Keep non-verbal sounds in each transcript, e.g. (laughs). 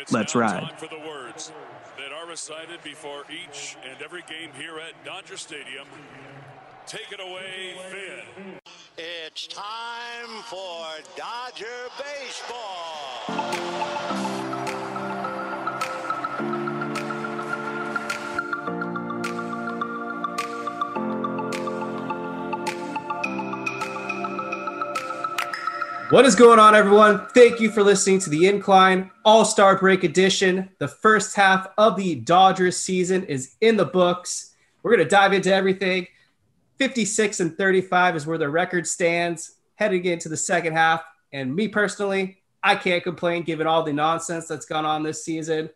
It's Let's ride. For the words that are recited before each and every game here at Dodger Stadium. Take it away, Vin. It's time for Dodger Baseball. What is going on, everyone? Thank you for listening to the Incline All Star Break Edition. The first half of the Dodgers season is in the books. We're going to dive into everything. 56 and 35 is where the record stands heading into the second half. And me personally, I can't complain given all the nonsense that's gone on this season.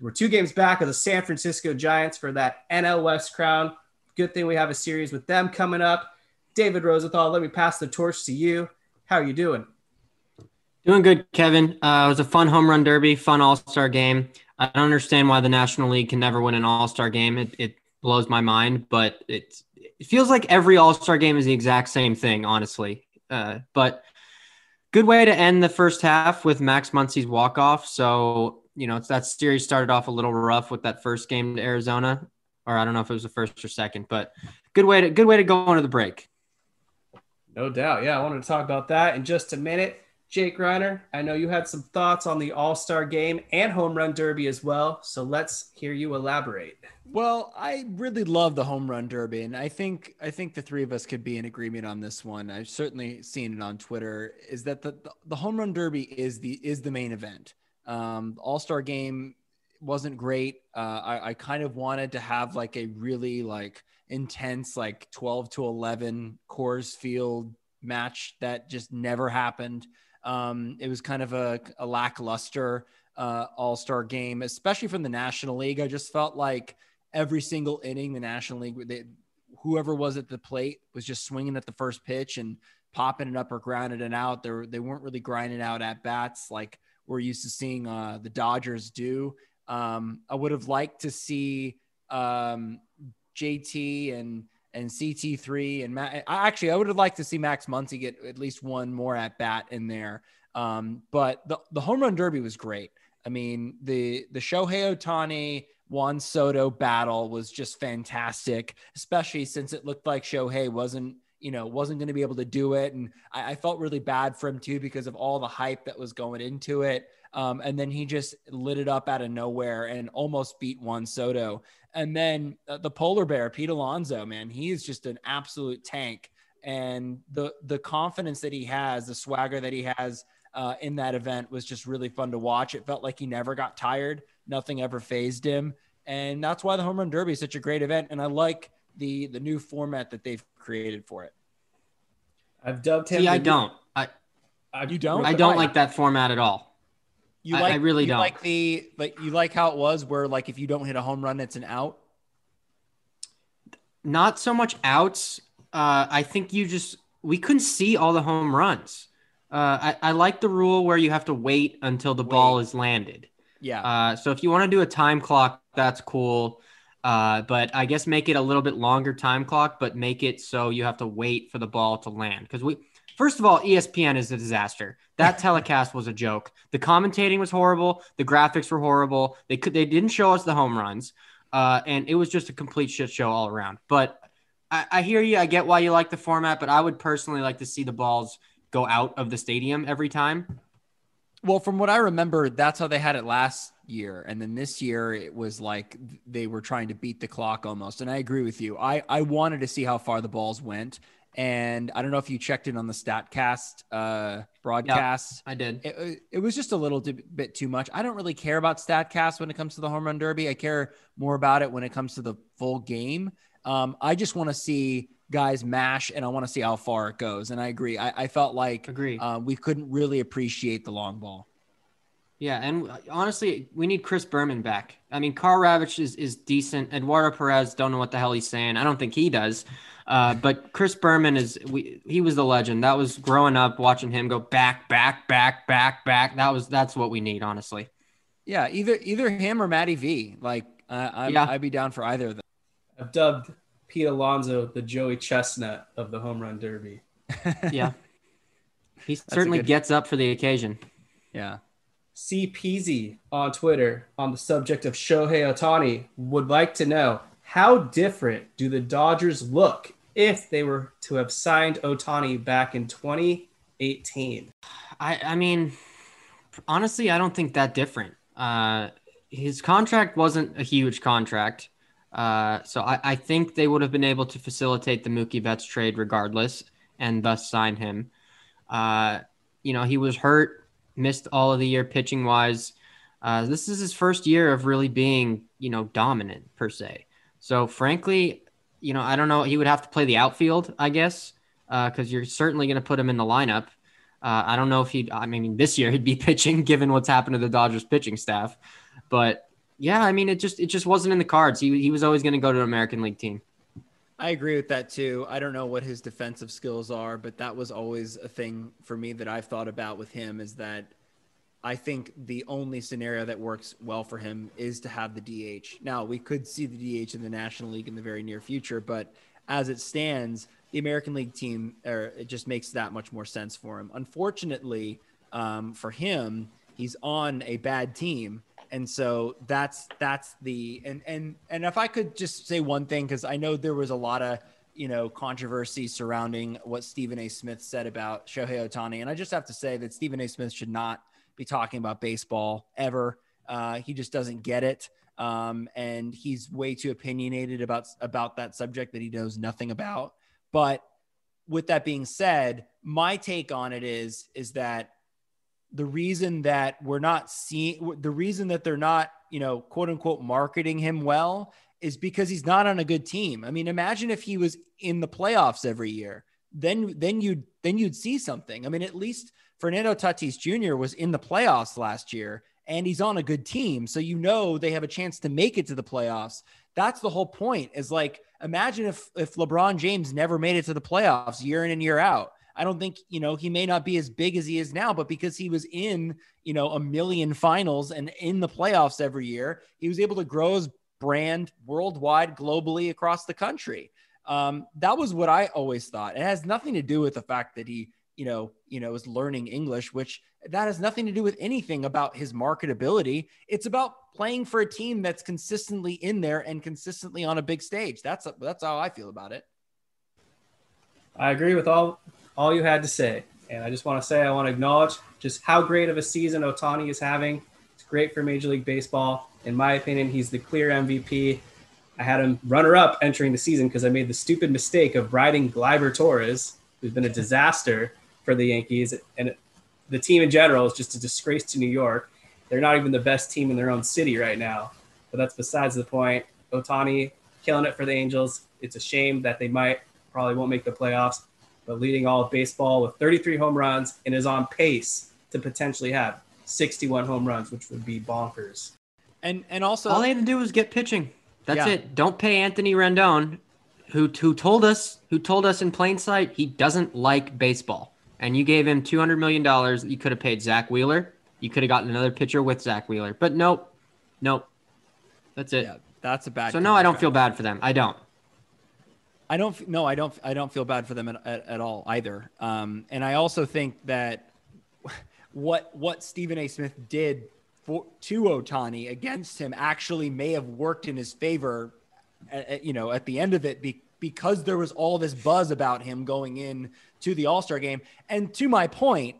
We're two games back of the San Francisco Giants for that NL West crown. Good thing we have a series with them coming up. David Rosenthal, let me pass the torch to you. How are you doing? Doing good, Kevin. Uh, it was a fun home run derby, fun All Star game. I don't understand why the National League can never win an All Star game. It, it blows my mind, but it's, it feels like every All Star game is the exact same thing, honestly. Uh, but good way to end the first half with Max Muncy's walk off. So you know, it's that series started off a little rough with that first game to Arizona, or I don't know if it was the first or second, but good way to good way to go into the break. No doubt. Yeah, I wanted to talk about that in just a minute. Jake Reiner, I know you had some thoughts on the All Star game and home run derby as well. So let's hear you elaborate. Well, I really love the home run derby, and I think I think the three of us could be in agreement on this one. I've certainly seen it on Twitter. Is that the the home run derby is the is the main event. Um, All Star game wasn't great. Uh, I, I kind of wanted to have like a really like intense like 12 to 11 Coors Field match that just never happened. Um, it was kind of a, a lackluster uh, All Star game, especially from the National League. I just felt like every single inning, the National League, they, whoever was at the plate was just swinging at the first pitch and popping it up or grounding it out. They were, they weren't really grinding out at bats like we're used to seeing uh, the Dodgers do. Um, I would have liked to see um, JT and and CT3 and Matt. Actually, I would have liked to see Max Muncy get at least one more at bat in there. Um, but the, the home run derby was great. I mean, the the Shohei Ohtani Juan Soto battle was just fantastic, especially since it looked like Shohei wasn't you know wasn't going to be able to do it, and I, I, felt really bad for him too because of all the hype that was going into it. Um, and then he just lit it up out of nowhere and almost beat Juan Soto. And then uh, the polar bear, Pete Alonso, man, he is just an absolute tank. And the the confidence that he has, the swagger that he has uh, in that event was just really fun to watch. It felt like he never got tired. Nothing ever phased him. And that's why the home run derby is such a great event. And I like the the new format that they've created for it. I've dubbed him. See, I the- don't. I I, You don't? I don't like that format at all. You I- like I really you don't. like the like you like how it was where like if you don't hit a home run, it's an out. Not so much outs. Uh, I think you just we couldn't see all the home runs. Uh, I, I like the rule where you have to wait until the ball is landed. Yeah. Uh, so if you want to do a time clock, that's cool. Uh, but I guess make it a little bit longer time clock, but make it so you have to wait for the ball to land. Because we, first of all, ESPN is a disaster. That (laughs) telecast was a joke. The commentating was horrible. The graphics were horrible. They could they didn't show us the home runs, uh, and it was just a complete shit show all around. But I, I hear you. I get why you like the format, but I would personally like to see the balls go out of the stadium every time. Well, from what I remember, that's how they had it last year. And then this year it was like they were trying to beat the clock almost. And I agree with you. I, I wanted to see how far the balls went. And I don't know if you checked in on the StatCast uh, broadcast. I did. It, it was just a little bit too much. I don't really care about StatCast when it comes to the home run derby. I care more about it when it comes to the full game. Um, I just want to see guys mash and I want to see how far it goes. And I agree. I, I felt like Agree. uh, we couldn't really appreciate the long ball. Yeah, and honestly, we need Chris Berman back. I mean, Karl Ravech is, is decent. Eduardo Perez, don't know what the hell he's saying. I don't think he does. Uh, but Chris Berman is we he was the legend. That was growing up watching him go back, back, back, back, back. That was that's what we need, honestly. Yeah, either either him or Matty V. Like uh, I'd, yeah. I'd be down for either of them. I've dubbed Pete Alonso the Joey Chestnut of the home run derby. (laughs) yeah, he certainly good... gets up for the occasion. Yeah. C Peasy on Twitter on the subject of Shohei Ohtani would like to know how different do the Dodgers look if they were to have signed Ohtani back in 2018? I, I mean, honestly, I don't think that different. Uh, his contract wasn't a huge contract. Uh, so I, I, think they would have been able to facilitate the Mookie Betts trade regardless and thus sign him. Uh, you know, he was hurt, missed all of the year pitching wise. Uh, this is his first year of really being, you know, dominant per se. So frankly, you know, I don't know. He would have to play the outfield, I guess, because uh, you're certainly going to put him in the lineup. Uh, I don't know if he. I mean, this year he'd be (laughs) pitching, given what's happened to the Dodgers pitching staff. But yeah, I mean, it just it just wasn't in the cards. He he was always going to go to an American League team. I agree with that too. I don't know what his defensive skills are, but that was always a thing for me that I've thought about with him is that I think the only scenario that works well for him is to have the DH. Now, we could see the DH in the National League in the very near future, but as it stands, the American League team, er, it just makes that much more sense for him. Unfortunately, um, for him, he's on a bad team, and so that's that's the and and and if I could just say one thing, because I know there was a lot of you know controversy surrounding what Stephen A. Smith said about Shohei Ohtani, and I just have to say that Stephen A. Smith should not be talking about baseball ever. Uh, he just doesn't get it. Um, and he's way too opinionated about about that subject that he knows nothing about. But with that being said, my take on it is is that the reason that we're not seeing the reason that they're not, you know, quote unquote marketing him well is because he's not on a good team. I mean, imagine if he was in the playoffs every year. Then then you'd then you'd see something. I mean, at least Fernando Tatis Jr. was in the playoffs last year and he's on a good team. So you know they have a chance to make it to the playoffs. That's the whole point. Is like imagine if if LeBron James never made it to the playoffs year in and year out. I don't think, you know, he may not be as big as he is now, but because he was in, you know, a million finals and in the playoffs every year, he was able to grow his brand worldwide, globally across the country. Um, that was what I always thought. It has nothing to do with the fact that he you know, you know, is learning English, which that has nothing to do with anything about his marketability. It's about playing for a team that's consistently in there and consistently on a big stage. That's that's how I feel about it. I agree with all all you had to say, and I just want to say I want to acknowledge just how great of a season Ohtani is having. It's great for Major League Baseball. In my opinion, he's the clear MVP. I had him runner up entering the season because I made the stupid mistake of riding Gleyber Torres, who's been a disaster for the Yankees, and the team in general is just a disgrace to New York. They're not even the best team in their own city right now, but that's besides the point. Ohtani killing it for the Angels. It's a shame that they might probably won't make the playoffs, but leading all of baseball with 33 home runs and is on pace to potentially have 61 home runs, which would be bonkers. And and also all they had to do was get pitching. That's yeah. it. Don't pay Anthony Rendon, who who told us who told us in plain sight he doesn't like baseball and you gave him $200 million, you could have paid Zach Wheeler. You could have gotten another pitcher with Zach Wheeler. But nope. Nope. That's it. Yeah, that's a bad. So no, I don't feel bad for them. I don't. I don't. No, I don't. I don't feel bad for them at, at, at all either. Um, and I also think that (laughs) what what Stephen A. Smith did for to Ohtani against him actually may have worked in his favor. At, you know, at the end of it, be, because there was all this buzz about him going in to the All Star game. And to my point,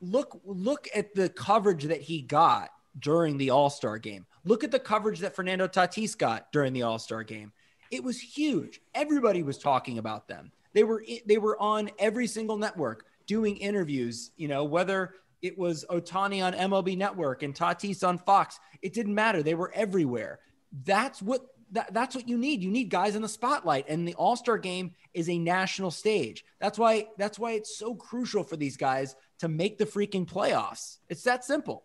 look look at the coverage that he got during the All Star game. Look at the coverage that Fernando Tatis got during the All Star game. It was huge. Everybody was talking about them. They were they were on every single network doing interviews. You know whether it was Ohtani on MLB Network and Tatis on Fox. It didn't matter. They were everywhere. That's what that, that's what you need. You need guys in the spotlight, and the All Star game is a national stage. That's why that's why it's so crucial for these guys to make the freaking playoffs. It's that simple.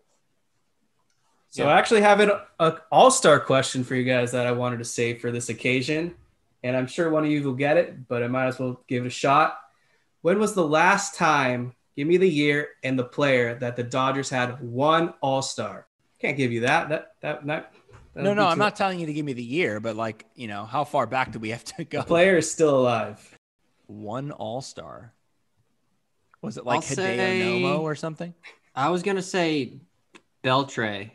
So Yeah. I actually have an a all-star question for you guys that I wanted to save for this occasion. And I'm sure one of you will get it, but I might as well give it a shot. When was the last time, give me the year and the player that the Dodgers had one all-star? Can't give you that. That that not that No, no, I'm not telling you to give me the year, but like, you know, how far back do we have to (laughs) go? the player is still alive. One All Star. Was it like I'll Hideo say- Nomo or something? I was gonna say Beltre.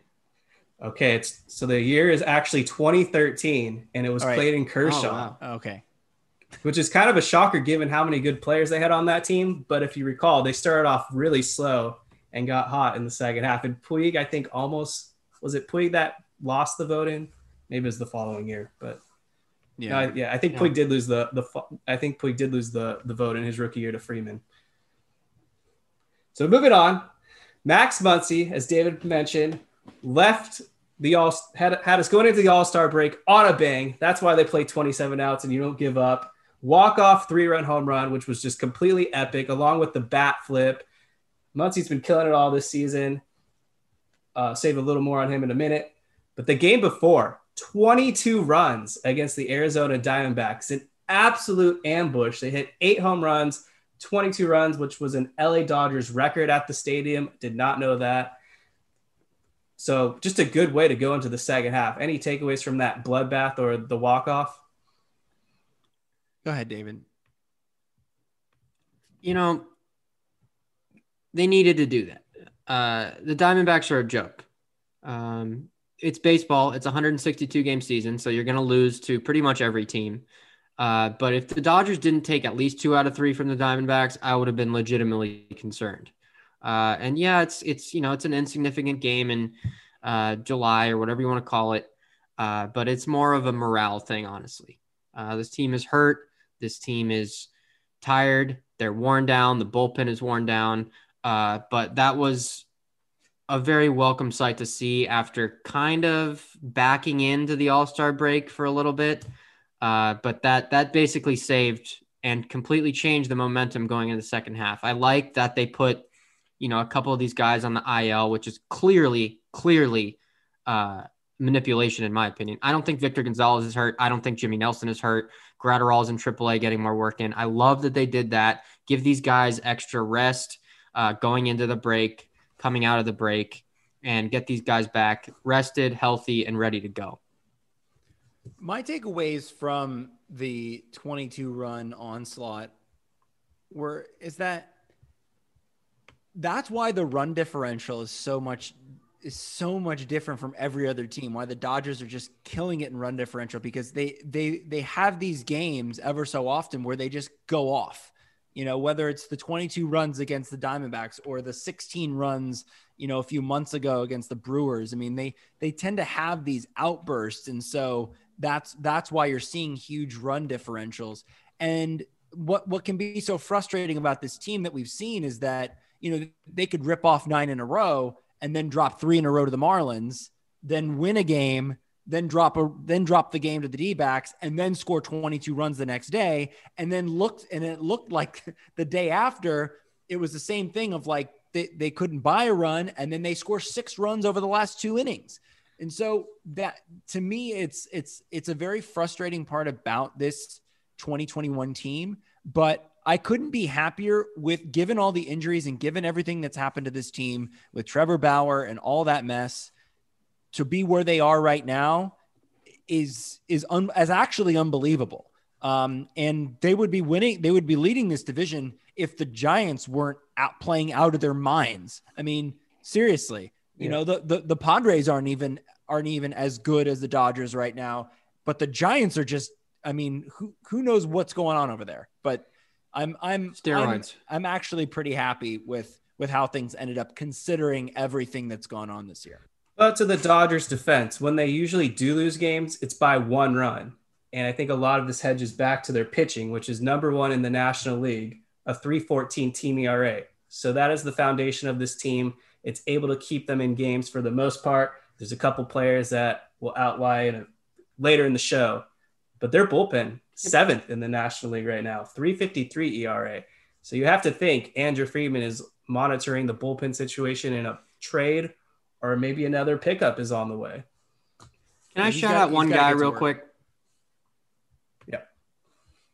Okay, it's so the year is actually 2013 and it was played in Kershaw. Oh, wow. Okay. Which is kind of a shocker given how many good players they had on that team. But if you recall, they started off really slow and got hot in the second half. And Puig, I think, almost was it Puig that lost the vote in? Maybe it was the following year, but Yeah. yeah, I, yeah, I think Yeah. Puig did lose the the. I think Puig did lose the the vote in his rookie year to Freeman. So moving on, Max Muncy, as David mentioned, left the all had had us going into the All Star break on a bang. That's why they play 27 outs and you don't give up. Walk off three run home run, which was just completely epic, along with the bat flip. Muncy's been killing it all this season. Uh, save a little more on him in a minute. But the game before, 22 runs against the Arizona Diamondbacks, an absolute ambush. They hit eight home runs, 22 runs, which was an LA Dodgers record at the stadium. Did not know that. So just a good way to go into the second half. Any takeaways from that bloodbath or the walk off? Go ahead, David. You know, they needed to do that. Uh, the Diamondbacks are a joke. Um, it's baseball. It's a 162 game season, so you're going to lose to pretty much every team. Uh, but if the Dodgers didn't take at least two out of three from the Diamondbacks, I would have been legitimately concerned. Uh, and yeah, it's it's you know it's an insignificant game in uh, July or whatever you want to call it, uh, but it's more of a morale thing, honestly. Uh, this team is hurt. This team is tired. They're worn down. The bullpen is worn down. Uh, but that was a very welcome sight to see after kind of backing into the All Star break for a little bit. Uh, but that that basically saved and completely changed the momentum going into the second half. I like that they put, you know, a couple of these guys on the IL, which is clearly, clearly uh, manipulation in my opinion. I don't think Victor Gonzalez is hurt. I don't think Jimmy Nelson is hurt. Graterol's in AAA getting more work in. I love that they did that. Give these guys extra rest uh, going into the break, coming out of the break, and get these guys back rested, healthy, and ready to go. My takeaways from the 22 run onslaught were is that that's why the run differential is so much is so much different from every other team why the Dodgers are just killing it in run differential because they they they have these games ever so often where they just go off. You know whether it's the 22 runs against the Diamondbacks or the 16 runs you know a few months ago against the Brewers I mean they they tend to have these outbursts. And so that's that's why you're seeing huge run differentials. And what what can be so frustrating about this team that we've seen is that you know they could rip off nine in a row and then drop three in a row to the Marlins, then win a game, then drop a then drop the game to the D-backs, and then score 22 runs the next day, and then looked and it looked like (laughs) the day after it was the same thing of like they, they couldn't buy a run, and then they score six runs over the last two innings. And so that to me, it's it's it's a very frustrating part about this 2021 team, but I couldn't be happier with given all the injuries and given everything that's happened to this team with Trevor Bauer and all that mess to be where they are right now is is un, as actually unbelievable. Um, and they would be winning, they would be leading this division if the Giants weren't out playing out of their minds. I mean, seriously, you Yeah. know, the, the the Padres aren't even aren't even as good as the Dodgers right now, but the Giants are just I mean, who who knows what's going on over there? But I'm I'm I'm, I'm actually pretty happy with with how things ended up considering everything that's gone on this year. But to the Dodgers' defense, when they usually do lose games, it's by one run. And I think a lot of this hedges back to their pitching, which is number one in the National League, a 314 team ERA. So that is the foundation of this team. It's able to keep them in games for the most part. There's a couple players that will outline later in the show, but their bullpen, seventh in the National League right now, 353 ERA. So you have to think Andrew Friedman is monitoring the bullpen situation in a trade or maybe another pickup is on the way. Can I He's shout got- out one guy real work. quick? Yeah.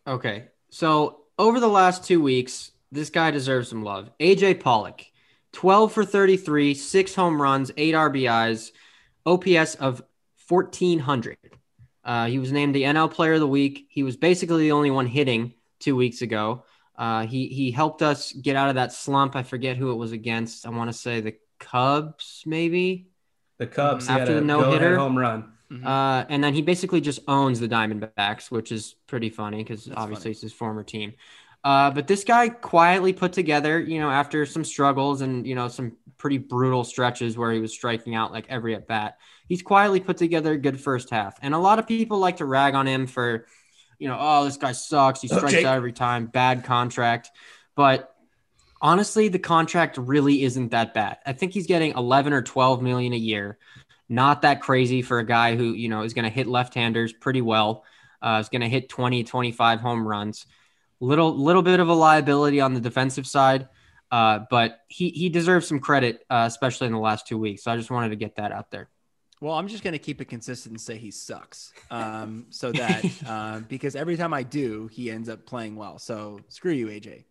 Okay. So over the last two weeks, this guy deserves some love. AJ Pollock, 12 for 33, six home runs, eight RBIs, OPS of 1400. Uh, he was named the NL Player of the Week. He was basically the only one hitting two weeks ago. Uh, he he helped us get out of that slump. I forget who it was against. I want to say the Cubs, maybe. The Cubs he After had a the no-hitter? go-ahead home run. Uh, and then he basically just owns the Diamondbacks, which is pretty funny because obviously funny. it's his former team. Uh, but this guy quietly put together, you know, after some struggles and you know some pretty brutal stretches where he was striking out like every at bat. He's quietly put together a good first half, and a lot of people like to rag on him for, you know, oh this guy sucks. He Oh, strikes Jake. out every time, bad contract. But honestly, the contract really isn't that bad. I think he's getting 11 or 12 million a year. Not that crazy for a guy who, you know, is going to hit left-handers pretty well. Uh, is going to hit 20, 25 home runs. Little little bit of a liability on the defensive side, uh, but he he deserves some credit, uh, especially in the last two weeks. So I just wanted to get that out there. Well, I'm just going to keep it consistent and say he sucks. Um, so (laughs) that uh, because every time I do, he ends up playing well. So screw you, AJ.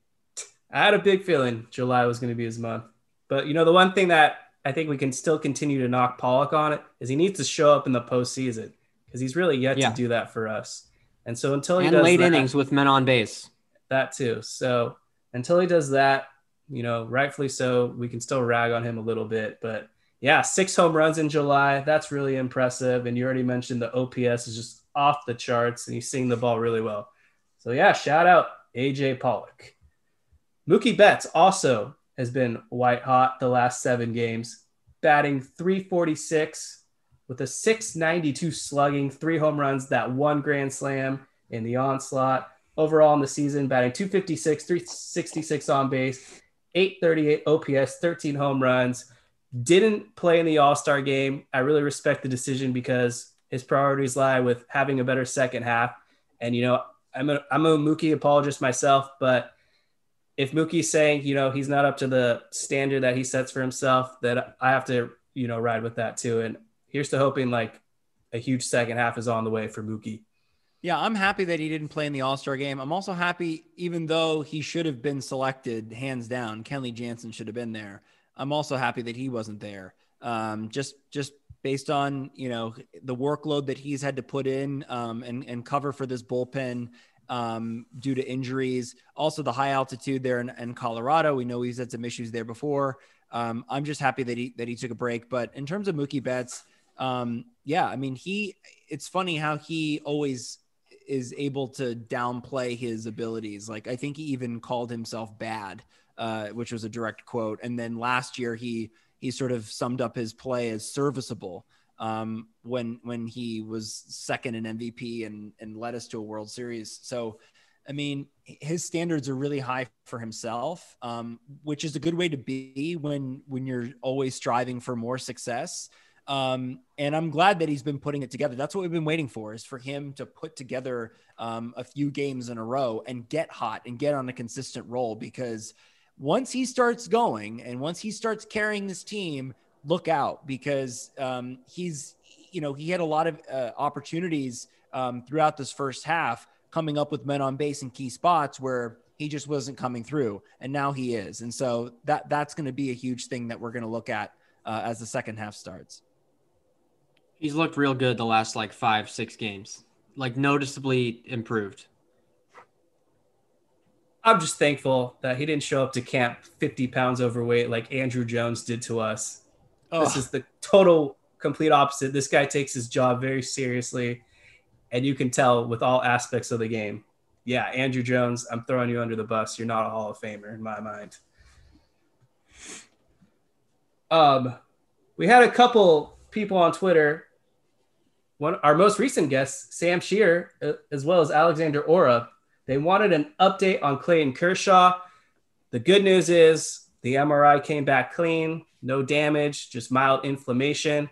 I had a big feeling July was going to be his month. But you know, the one thing that I think we can still continue to knock Pollock on it is he needs to show up in the postseason because he's really yet Yeah. to do that for us. And so until he And does late that, innings with men on base. that too. So until he does that, you know, rightfully so, we can still rag on him a little bit. But yeah, six home runs in July. That's really impressive. And you already mentioned the OPS is just off the charts and he's seeing the ball really well. So yeah, shout out AJ Pollock. Mookie Betts also has been white hot the last seven games, batting 346 with a 692 slugging, three home runs, that one grand slam in the onslaught. Overall in the season, batting 256, 366 on base, 838 OPS, 13 home runs. Didn't play in the All Star game. I really respect the decision because his priorities lie with having a better second half. And, you know, I'm a, I'm a Mookie apologist myself, but if Mookie's saying, you know, he's not up to the standard that he sets for himself, that I have to, you know, ride with that too. And here's to hoping like a huge second half is on the way for Mookie. Yeah, I'm happy that he didn't play in the All Star game. I'm also happy, even though he should have been selected hands down, Kenley Jansen should have been there. I'm also happy that he wasn't there. Um, just just based on you know the workload that he's had to put in um, and and cover for this bullpen um, due to injuries. Also, the high altitude there in, in Colorado. We know he's had some issues there before. Um, I'm just happy that he that he took a break. But in terms of Mookie Betts, um, yeah, I mean he. It's funny how he always is able to downplay his abilities. Like I think he even called himself bad, uh, which was a direct quote. And then last year he he sort of summed up his play as serviceable um, when when he was second in MVP and and led us to a World Series. So. I mean, his standards are really high for himself, um, which is a good way to be when when you're always striving for more success. Um, and I'm glad that he's been putting it together. That's what we've been waiting for is for him to put together um, a few games in a row and get hot and get on a consistent roll. Because once he starts going and once he starts carrying this team, look out because um, he's, you know, he had a lot of uh, opportunities um, throughout this first half coming up with men on base in key spots where he just wasn't coming through and now he is and so that that's going to be a huge thing that we're going to look at uh, as the second half starts He's looked real good the last like five, six games, like noticeably improved. I'm just thankful that he didn't show up to camp 50 pounds overweight like Andruw Jones did to us. This is the total complete opposite. This guy takes his job very seriously, and you can tell with all aspects of the game. Yeah, Andruw Jones, I'm throwing you under the bus. You're not a Hall of Famer in my mind. Um, we had a couple people on Twitter. One, our most recent guest, Sam Shear, uh, as well as Alexander Ora, they wanted an update on Clayton Kershaw. The good news is the MRI came back clean, no damage, just mild inflammation.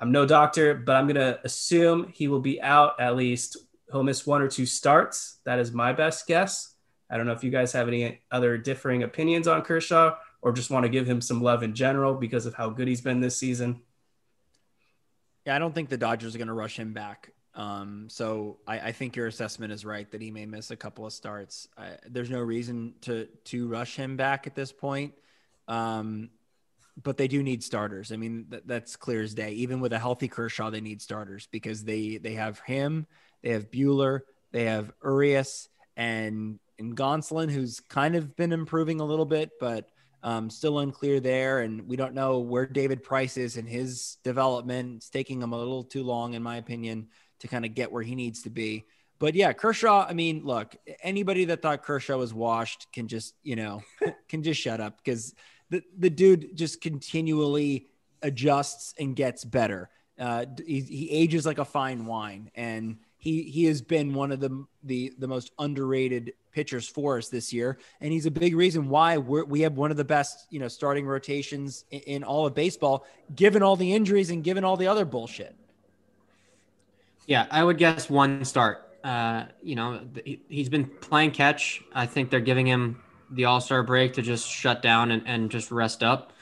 I'm no doctor, but I'm going to assume he will be out at least. He'll miss one or two starts. That is my best guess. I don't know if you guys have any other differing opinions on Kershaw or just want to give him some love in general because of how good he's been this season? Yeah, I don't think the Dodgers are going to rush him back. Um, so I, I, think your assessment is right that he may miss a couple of starts. I, there's no reason to to rush him back at this point. Um, but they do need starters. I mean, that, that's clear as day. Even with a healthy Kershaw, they need starters because they they have him, they have Buehler, they have Urias, and and Gonsolin, who's kind of been improving a little bit, but um, still unclear there. And we don't know where David Price is in his development. It's taking him a little too long, in my opinion, to kind of get where he needs to be. But yeah, Kershaw, I mean, look, anybody that thought Kershaw was washed can just, you know, (laughs) can just shut up because the, the dude just continually adjusts and gets better. Uh, he, he ages like a fine wine. And he he has been one of the the the most underrated pitchers for us this year, and he's a big reason why we're, we have one of the best you know starting rotations in, in all of baseball, given all the injuries and given all the other bullshit. Yeah, I would guess one start. Uh, you know, he's been playing catch. I think they're giving him the All Star break to just shut down and, and just rest up.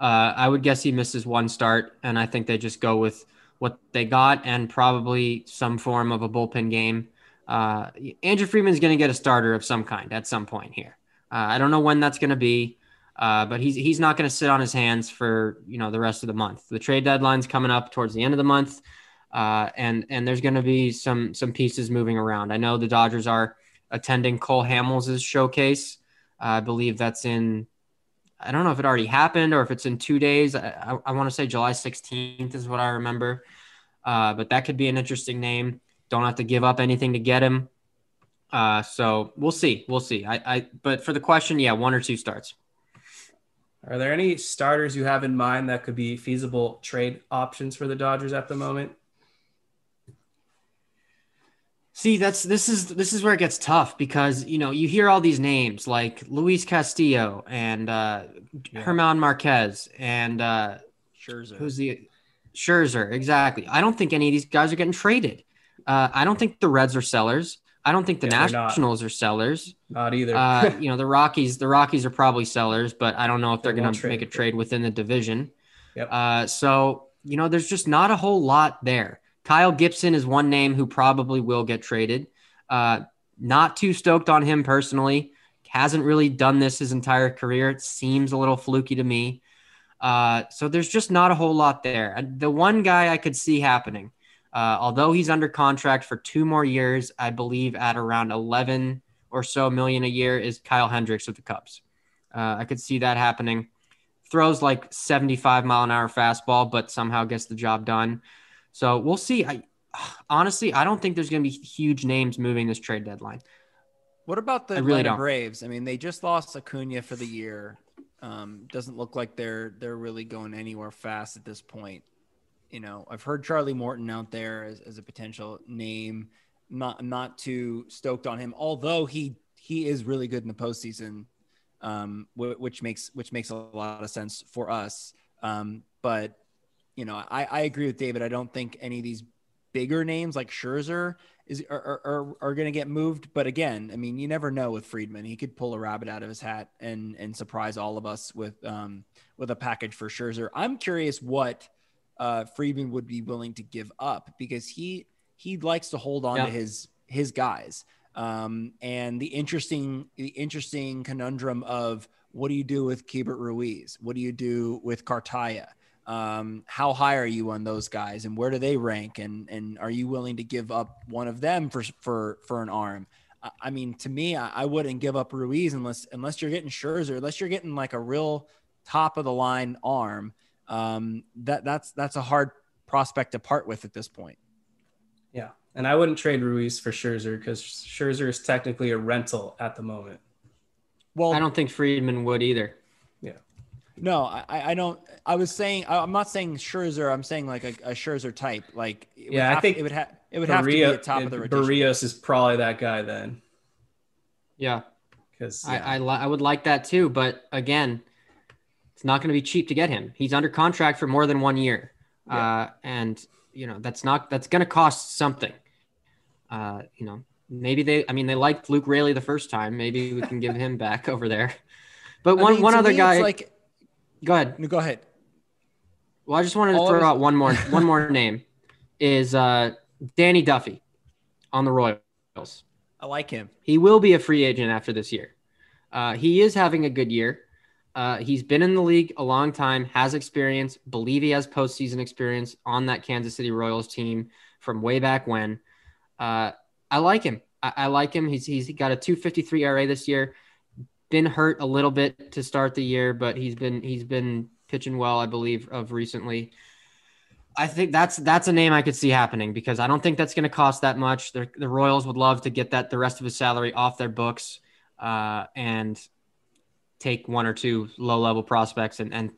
Uh, I would guess he misses one start, and I think they just go with what they got and probably some form of a bullpen game. Uh, Andrew Friedman's going to get a starter of some kind at some point here. Uh, I don't know when that's going to be, uh, but he's he's not going to sit on his hands for you know the rest of the month. The trade deadline's coming up towards the end of the month, uh, and and there's going to be some some pieces moving around. I know the Dodgers are attending Cole Hamels' showcase. I believe that's in I don't know if it already happened or if it's in two days. I, I, I want to say July 16th is what I remember. Uh, but that could be an interesting name. Don't have to give up anything to get him. Uh, so we'll see. We'll see. I, I, but for the question, yeah, one or two starts. Are there any starters you have in mind that could be feasible trade options for the Dodgers at the moment? See, that's this is this is where it gets tough because you know you hear all these names like Luis Castillo and uh, yeah. German Marquez and uh, Scherzer. Who's the Scherzer? Exactly. I don't think any of these guys are getting traded. Uh, I don't think the Reds are sellers. I don't think the yeah, Nationals are sellers. Not either. uh, (laughs) you know the Rockies. The Rockies are probably sellers, but I don't know if they're going to make a trade within the division. Yep. Uh, so you know, there's just not a whole lot there. Kyle Gibson is one name who probably will get traded. Uh, not too stoked on him personally. Hasn't really done this his entire career. It seems a little fluky to me. Uh, so there's just not a whole lot there. The one guy I could see happening, uh, although he's under contract for two more years, I believe at around 11 or so million a year, is Kyle Hendricks with the Cubs. Uh, I could see that happening. Throws like 75 mile an hour fastball, but somehow gets the job done. So we'll see. I (sighs) honestly, I don't think there's going to be huge names moving this trade deadline. What about the I really Braves? I mean, they just lost Acuna for the year. Um, doesn't look like they're they're really going anywhere fast at this point. You know, I've heard Charlie Morton out there as, as a potential name. Not not too stoked on him, although he he is really good in the postseason, um, which makes which makes a lot of sense for us. Um, but you know, I, I agree with David. I don't think any of these bigger names like Scherzer is are, are, are going to get moved. But again, I mean, you never know with Friedman. He could pull a rabbit out of his hat and and surprise all of us with um with a package for Scherzer. I'm curious what uh, Friedman would be willing to give up because he he likes to hold on yeah. to his his guys. Um, and the interesting the interesting conundrum of what do you do with Keibert Ruiz? What do you do with Cartaya? Um, how high are you on those guys and where do they rank and and are you willing to give up one of them for for for an arm I mean, to me, I, wouldn't give up Ruiz unless unless you're getting Scherzer, unless you're getting like a real top of the line arm. Um, that that's that's a hard prospect to part with at this point. Yeah, and I wouldn't trade Ruiz for Scherzer because Scherzer is technically a rental at the moment. Well, I don't think Friedman would either. No, I, I don't. I was saying I'm not saying Scherzer. I'm saying like a, a Scherzer type. Like yeah, I think it would have it would have to be a top of the rotation. Berrios is probably that guy then. Yeah, because yeah. I I, li- I would like that too, but again, it's not going to be cheap to get him. He's under contract for more than one year, yeah. uh, and you know that's not that's going to cost something. Uh, you know, maybe they. I mean, they liked Luke Raley the first time. Maybe we can give him (laughs) back over there. But I one mean, one to other me, guy. it's like go ahead. no, go ahead. Well, I just wanted to All throw out one more (laughs) one more name is uh, Danny Duffy on the Royals. I like him. He will be a free agent after this year. Uh, he is having a good year. Uh, he's been in the league a long time, has experience, believe he has postseason experience on that Kansas City Royals team from way back when. Uh, I like him. I, I like him. He's, he's got a 253 RA this year. Been hurt a little bit to start the year, but he's been he's been pitching well, I believe, of recently. I think that's that's a name I could see happening because I don't think that's going to cost that much. The, the Royals would love to get that the rest of his salary off their books uh, and take one or two low level prospects and and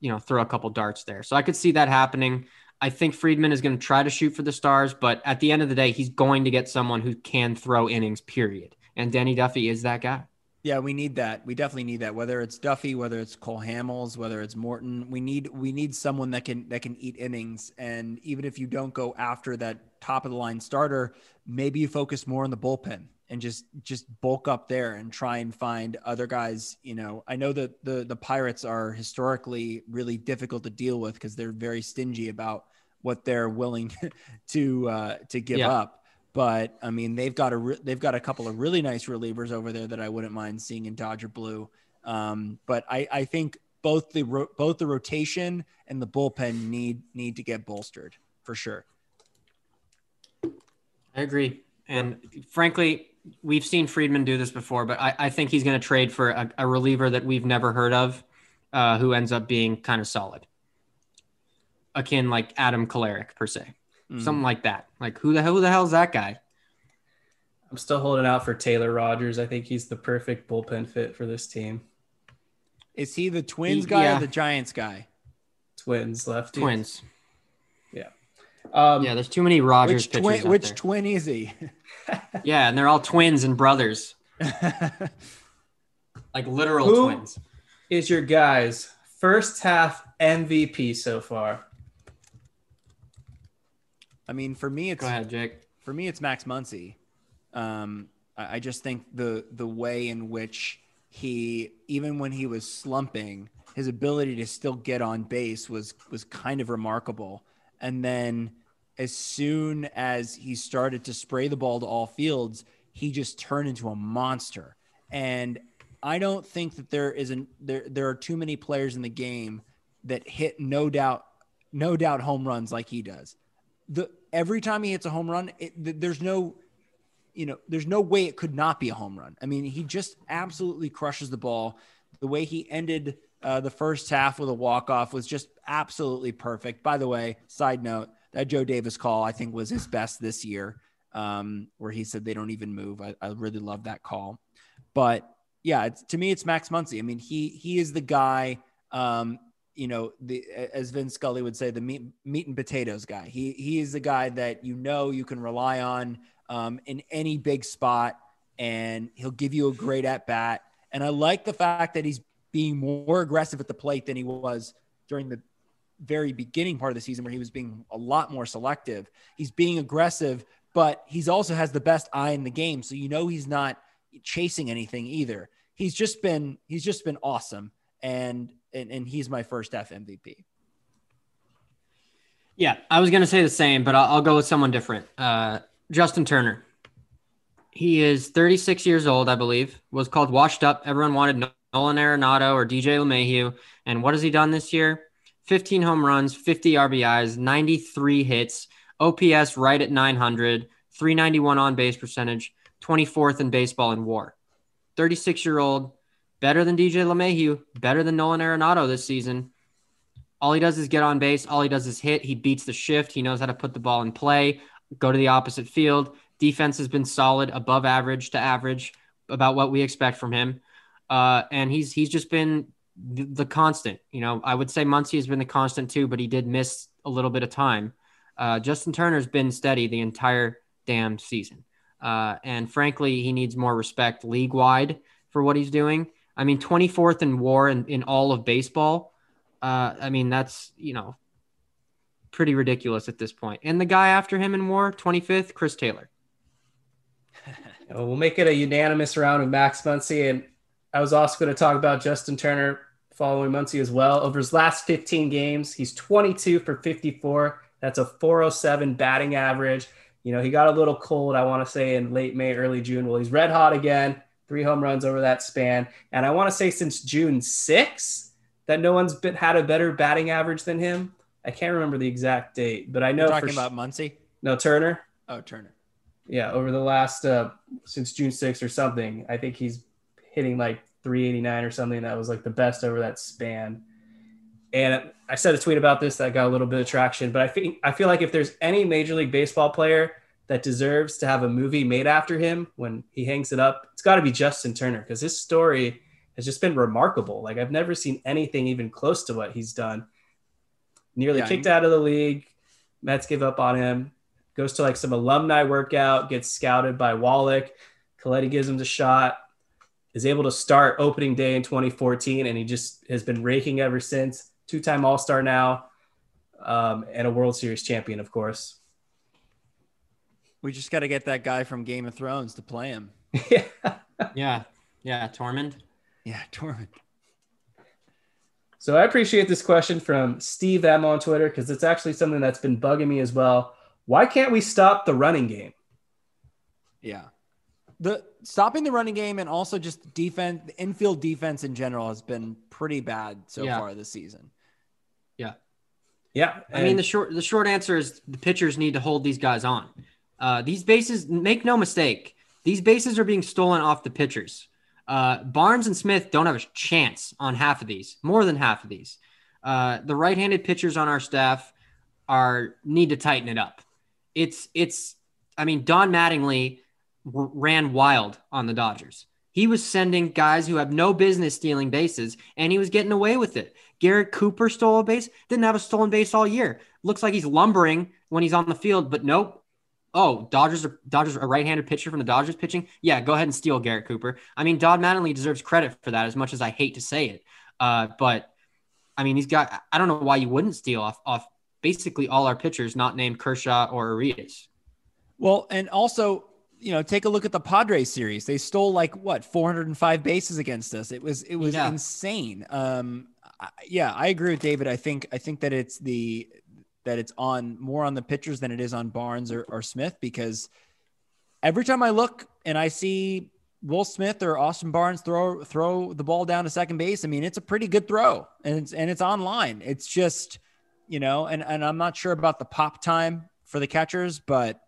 you know throw a couple darts there. So I could see that happening. I think Friedman is going to try to shoot for the stars, but at the end of the day, he's going to get someone who can throw innings. Period. And Danny Duffy is that guy. Yeah, we need that. We definitely need that. Whether it's Duffy, whether it's Cole Hamels, whether it's Morton, we need we need someone that can that can eat innings. And even if you don't go after that top of the line starter, maybe you focus more on the bullpen and just just bulk up there and try and find other guys. You know, I know that the the Pirates are historically really difficult to deal with because they're very stingy about what they're willing (laughs) to uh, to give Yeah. up. But I mean, they've got a re- they've got a couple of really nice relievers over there that I wouldn't mind seeing in Dodger blue. Um, but I, I think both the ro- both the rotation and the bullpen need need to get bolstered for sure. I agree. And frankly, we've seen Friedman do this before, but I, I think he's going to trade for a, a reliever that we've never heard of, uh, who ends up being kind of solid, akin like Adam Kolarek per se, Mm. something like that. Like who the who the hell is that guy? I'm still holding out for Taylor Rogers. I think he's the perfect bullpen fit for this team. Is he the Twins He- guy yeah. or the Giants guy? Twins left. Twins. Yeah. Um, Yeah, there's too many Rogers Which pitchers. twin? out Which there. twin is he? (laughs) yeah, and they're all twins and brothers, (laughs) like literal Who- twins. is your guys' first half MVP so far? I mean, for me, it's Go ahead, Jake. for me, it's Max Muncy. Um, I, I just think the the way in which he, even when he was slumping, his ability to still get on base was was kind of remarkable. And then, as soon as he started to spray the ball to all fields, he just turned into a monster. And I don't think that there isn't there there are too many players in the game that hit no doubt no doubt home runs like he does the every time he hits a home run, it, there's no, you know, there's no way it could not be a home run. I mean, he just absolutely crushes the ball. The way he ended uh, the first half with a walk off was just absolutely perfect. By the way, side note, that Joe Davis call I think was his best this year, um, where he said they don't even move. I, I really love that call. But yeah, to me, it's Max Muncy. I mean, he he is the guy. Um, you know, the as Vin Scully would say, the meat, meat and potatoes guy. He he is the guy that you know you can rely on um, in any big spot, and he'll give you a great at bat. And I like the fact that he's being more aggressive at the plate than he was during the very beginning part of the season, where he was being a lot more selective. He's being aggressive, but he's also has the best eye in the game, so you know he's not chasing anything either. He's just been he's just been awesome, and and, and he's my first F MVP. Yeah, I was going to say the same, but I'll, I'll go with someone different. Uh, Justin Turner. He is 36 years old, I believe. Was called washed up. Everyone wanted Nolan Arenado or DJ LeMahieu. And what has he done this year? 15 home runs, 50 RBIs, 93 hits, OPS right at 900, 391 on base percentage, 24th in baseball in WAR. 36 year old, better than DJ LeMahieu, better than Nolan Arenado this season. All he does is get on base. All he does is hit. He beats the shift. He knows how to put the ball in play, go to the opposite field. Defense has been solid, above average to average, about what we expect from him. Uh, and he's he's just been the, the constant. You know, I would say Muncy has been the constant too, but he did miss a little bit of time. Uh, Justin Turner's been steady the entire damn season. Uh, and frankly, he needs more respect league wide for what he's doing. I mean, 24th in war in, in all of baseball. Uh, I mean, that's, you know, pretty ridiculous at this point. And the guy after him in war, 25th, Chris Taylor. (laughs) We'll make it a unanimous round of Max Muncy, and I was also going to talk about Justin Turner following Muncy as well. Over his last 15 games, he's 22 for 54. That's a 407 batting average. You know, he got a little cold, I want to say, in late May, early June. Well, he's red hot again, three home runs over that span. And I want to say since June 6th that no one's been, had a better batting average than him. I can't remember the exact date, but I know You're talking for, about Muncy. no Turner. Oh, Turner. Yeah, over the last uh since June 6th or something, I think he's hitting like 389 or something. That was like the best over that span. And I said a tweet about this that got a little bit of traction, but I think I feel like if there's any Major League Baseball player that deserves to have a movie made after him when he hangs it up, it's got to be Justin Turner because his story has just been remarkable. Like I've never seen anything even close to what he's done. Nearly Yeah, kicked he- out of the league. Mets give up on him. Goes to like some alumni workout, gets scouted by Wallach. Colletti gives him the shot. Is able to start opening day in 2014, and he just has been raking ever since. Two-time All-Star now, um, and a World Series champion, of course. We just got to get that guy from Game of Thrones to play him. (laughs) yeah. Yeah. Yeah. Tormund. Yeah, Tormund. So I appreciate this question from Steve M on Twitter because it's actually something that's been bugging me as well. Why can't we stop the running game? Yeah. The stopping the running game and also just defense, the infield defense in general has been pretty bad so Yeah. far this season. Yeah. Yeah, I mean, the short the short answer is the pitchers need to hold these guys on. Uh, these bases, make no mistake, these bases are being stolen off the pitchers. Uh, Barnes and Smith don't have a chance on half of these, more than half of these. Uh, the right-handed pitchers on our staff are need to tighten it up. It's it's. I mean, Don Mattingly ran wild on the Dodgers. He was sending guys who have no business stealing bases, and he was getting away with it. Garrett Cooper stole a base, didn't have a stolen base all year. Looks like he's lumbering when he's on the field, but nope. Oh, Dodgers are Dodgers a right-handed pitcher from the Dodgers pitching. Yeah, go ahead and steal Garrett Cooper. I mean, Don Mattingly deserves credit for that, as much as I hate to say it. Uh, but I mean, he's got. I don't know why you wouldn't steal off off basically all our pitchers, not named Kershaw or Urías. Well, and also, you know, take a look at the Padres series. They stole like what 405 bases against us. It was it was Yeah. insane. Um, I, yeah, I agree with David. I think I think that it's the that it's on more on the pitchers than it is on Barnes or, or Smith because every time I look and I see Will Smith or Austin Barnes throw throw the ball down to second base, I mean it's a pretty good throw and it's and it's online. It's just you know, and and I'm not sure about the pop time for the catchers, but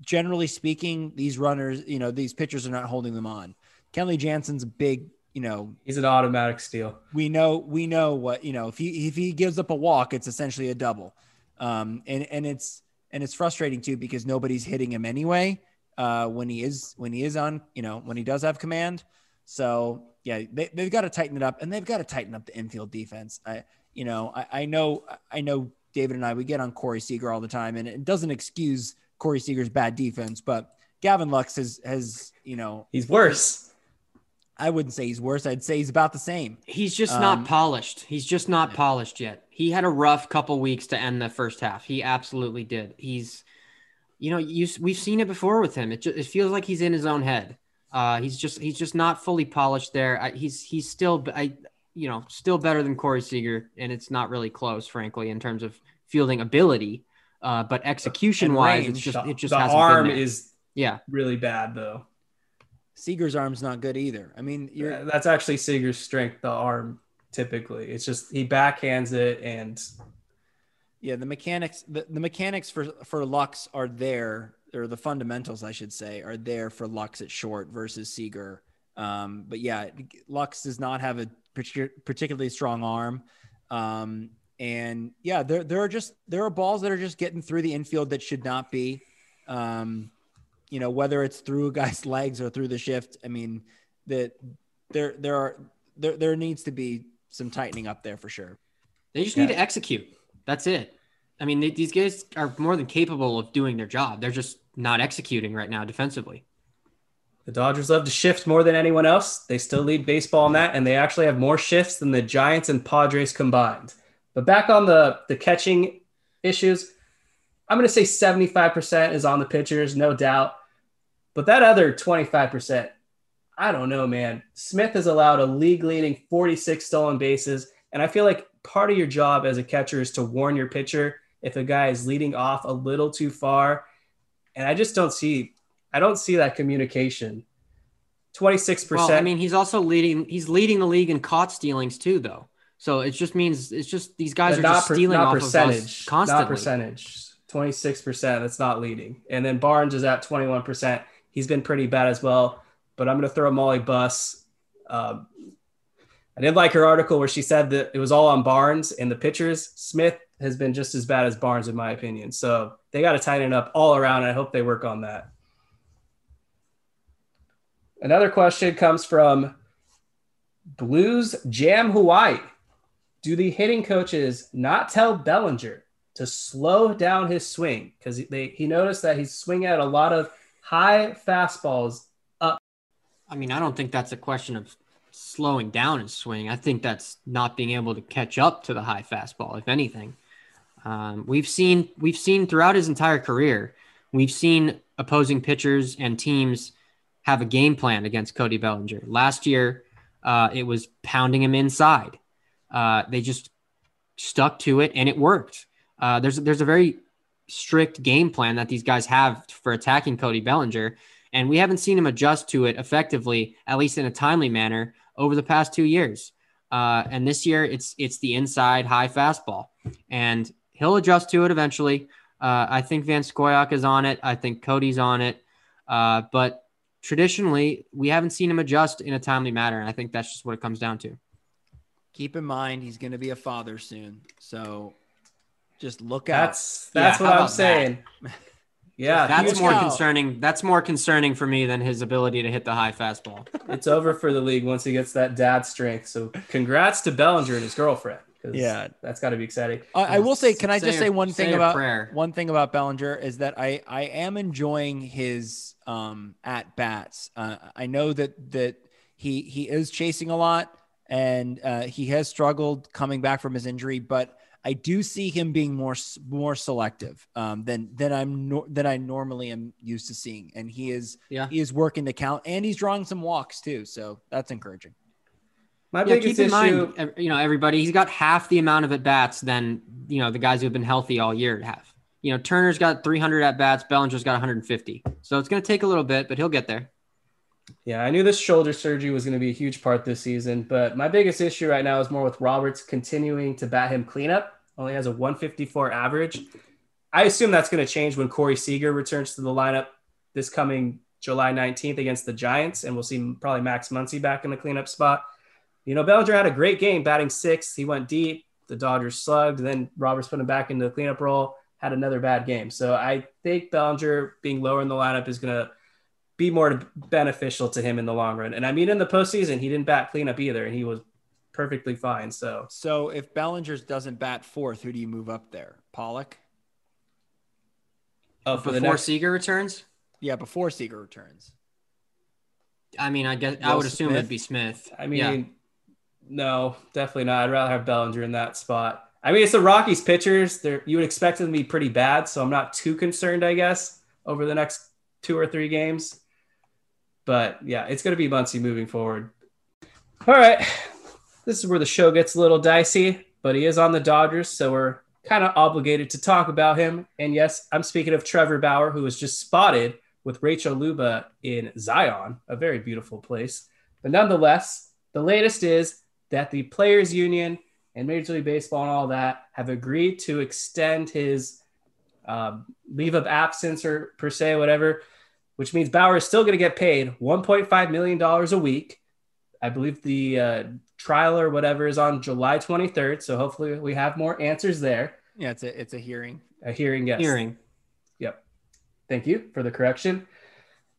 generally speaking, these runners, you know, these pitchers are not holding them on. Kenley Jansen's a big, you know, he's an automatic steal. we know we know what you know if he if he gives up a walk it's essentially a double um and and it's and it's frustrating too because nobody's hitting him anyway uh when he is when he is on you know when he does have command so yeah they, they've got to tighten it up and they've got to tighten up the infield defense i you know i, I know i know david and i we get on corey seager all the time and it doesn't excuse corey seager's bad defense but gavin lux has has you know He's worse. I wouldn't say he's worse i'd say he's about the same He's just Um, not polished. He's just not polished yet. He had a rough couple weeks to end the first half. He absolutely did. He's, you know, you we've seen it before with him. It just, it feels like he's in his own head. Uh, he's just he's just not fully polished there. I, he's he's still I you know still better than Corey Seager, and it's not really close, frankly, in terms of fielding ability. Uh, but execution wise, it's just The- it just the hasn't arm been there. is yeah. really bad though. Seager's arm's not good either. I mean, you're Yeah, that's actually Seager's strength, the arm. Typically, it's just he backhands it, and yeah, the mechanics the, the mechanics for for Lux are there, or the fundamentals I should say, are there for Lux at short versus Seager. Um, but yeah, Lux does not have a particularly strong arm. Um, and yeah, there there are just there are balls that are just getting through the infield that should not be. Um, you know, whether it's through a guy's (laughs) legs or through the shift. I mean, that there there are there there needs to be some tightening up there for sure. They just need to execute. That's it. I mean, they, these guys are more than capable of doing their job. They're just not executing right now defensively. the Dodgers love to shift more than anyone else. They still lead baseball in that, and they actually have more shifts than the Giants and Padres combined. But back on the the catching issues, I'm going to say 75% is on the pitchers, no doubt. But that other 25%, I don't know, man. Smith has allowed a league leading 46 stolen bases. And I feel like part of your job as a catcher is to warn your pitcher if a guy is leading off a little too far. And I just don't see, I don't see that communication. 26%. Well, I mean, he's also leading, he's leading the league in caught stealings too, though. So it just means it's just these guys But are just per- stealing off percentage, of us constantly. Not percentage. 26%. That's not leading. And then Barnes is at 21%. He's been pretty bad as well. But I'm going to throw Molly Buss. Um, I did like her article where she said that it was all on Barnes and the pitchers. Smith has been just as bad as Barnes, in my opinion. So they got to tighten it up all around. And I hope they work on that. Another question comes from Blues Jam Hawaii. Do the hitting coaches not tell Bellinger to slow down his swing? Because he noticed that he's swinging at a lot of high fastballs up. I mean, I don't think that's a question of slowing down his swing. I think that's not being able to catch up to the high fastball, if anything. Um, we've seen we've seen throughout his entire career, we've seen opposing pitchers and teams have a game plan against Cody Bellinger. Last year, uh, it was pounding him inside. Uh, they just stuck to it, and it worked. Uh, there's there's a very strict game plan that these guys have for attacking Cody Bellinger, and we haven't seen him adjust to it effectively, at least in a timely manner, over the past two years. Uh, and this year, it's it's the inside high fastball, and he'll adjust to it eventually. Uh, I think Van Scoyoc is on it. I think Cody's on it, uh, but traditionally, we haven't seen him adjust in a timely manner, and I think that's just what it comes down to. Keep in mind he's going to be a father soon, so just look out. That's that's Yeah, what I'm about saying. (laughs) Yeah, That's more cow. concerning. That's more concerning for me than his ability to hit the high fastball. (laughs) it's over for the league once he gets that dad strength. So congrats to Bellinger and his girlfriend. 'cause Yeah. that's got to be exciting. I, I will say, can I Say just a- say one say thing a about prayer. one thing about Bellinger is that I I am enjoying his um at bats. Uh, I know that that he he is chasing a lot and uh, he has struggled coming back from his injury, but I do see him being more more selective um, than than I'm nor than I normally am used to seeing, and he is Yeah. he is working the count and he's drawing some walks too, so that's encouraging. My Yeah, biggest keep in issue. mind, you know, everybody, he's got half the amount of at bats than, you know, the guys who've been healthy all year have. You know, Turner's got 300 at bats, Bellinger's got 150. So it's going to take a little bit, but he'll get there. Yeah, I knew this shoulder surgery was going to be a huge part this season, but my biggest issue right now is more with Roberts continuing to bat him cleanup. Only has a 154 average. I assume that's going to change when Corey Seager returns to the lineup this coming July 19th against the Giants, and we'll see probably Max Muncy back in the cleanup spot. You know, Bellinger had a great game batting sixth. He went deep. The Dodgers slugged. Then Roberts put him back into the cleanup role, had another bad game. So I think Bellinger being lower in the lineup is going to be more beneficial to him in the long run. And I mean, in the postseason, he didn't bat cleanup either, and he was perfectly fine. So So if Bellinger's doesn't bat fourth, who do you move up there? Pollock? oh, for Before the next, Seager returns, Yeah, before Seager returns. I mean, I guess I would assume Smith? it'd be Smith. I mean, Yeah. no, definitely not. I'd rather have Bellinger in that spot. I mean, it's the Rockies pitchers. They're, you would expect them to be pretty bad, so I'm not too concerned, I guess, over the next two or three games. But yeah, it's going to be Muncy moving forward. All right. This is where the show gets a little dicey, but he is on the Dodgers, so we're kind of obligated to talk about him. And yes, I'm speaking of Trevor Bauer, who was just spotted with Rachel Luba in Zion, a very beautiful place. But nonetheless, the latest is that the Players Union and Major League Baseball and all that have agreed to extend his um, leave of absence or per se, whatever, which means Bauer is still going to get paid $1.5 million a week. I believe the uh, trial or whatever is on July 23rd. So hopefully we have more answers there. Yeah, it's a it's a hearing. A hearing, yes. Hearing. Yep. Thank you for the correction.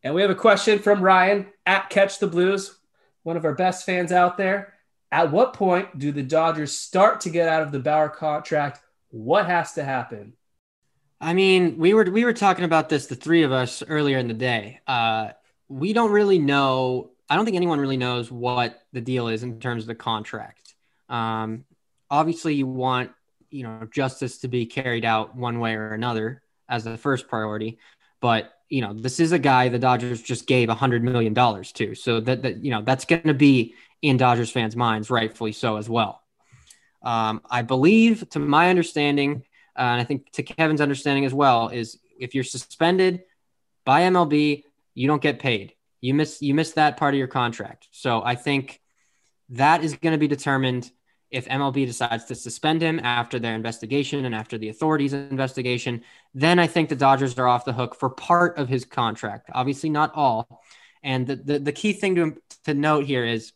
And we have a question from Ryan at Catch the Blues, one of our best fans out there. At what point do the Dodgers start to get out of the Bauer contract? What has to happen? I mean, we were we were talking about this, the three of us, earlier in the day. Uh, we don't really know. I don't think anyone really knows what the deal is in terms of the contract. Um, obviously, you want you know justice to be carried out one way or another as the first priority, but you know, this is a guy the Dodgers just gave a hundred million dollars to. So that, that, you know, that's going to be in Dodgers fans' minds, rightfully so as well. Um, I believe, to my understanding, uh, and I think to Kevin's understanding as well, is if you're suspended by MLB, you don't get paid. You miss you miss that part of your contract. So I think that is going to be determined if MLB decides to suspend him after their investigation and after the authorities' investigation, then I think the Dodgers are off the hook for part of his contract. Obviously, not all. And the, the, the key thing to, to note here is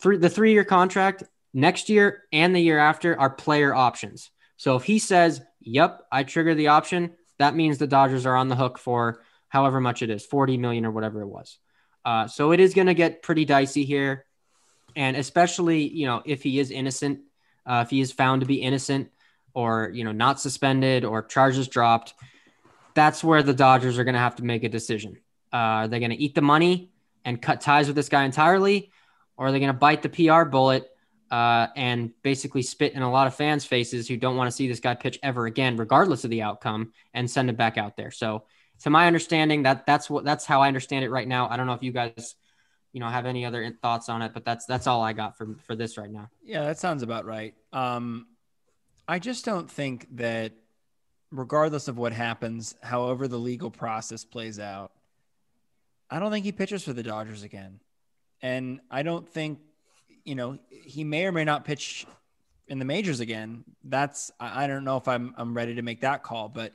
three, the three year contract next year and the year after are player options. So if he says, Yep, I trigger the option, that means the Dodgers are on the hook for however much it is 40 million or whatever it was. Uh, so it is going to get pretty dicey here and especially you know if he is innocent, uh, if he is found to be innocent or you know not suspended or charges dropped, that's where the Dodgers are going to have to make a decision. Uh, are they going to eat the money and cut ties with this guy entirely, or are they going to bite the PR bullet uh, and basically spit in a lot of fans' faces who don't want to see this guy pitch ever again, regardless of the outcome, and send it back out there? So, to my understanding, that that's what that's how I understand it right now. I don't know if you guys you know have any other thoughts on it but that's that's all i got for for this right now. Yeah that sounds about right. Um i just don't think that regardless of what happens however the legal process plays out i don't think he pitches for the dodgers again. And i don't think you know he may or may not pitch in the majors again. That's i don't know if i'm i'm ready to make that call but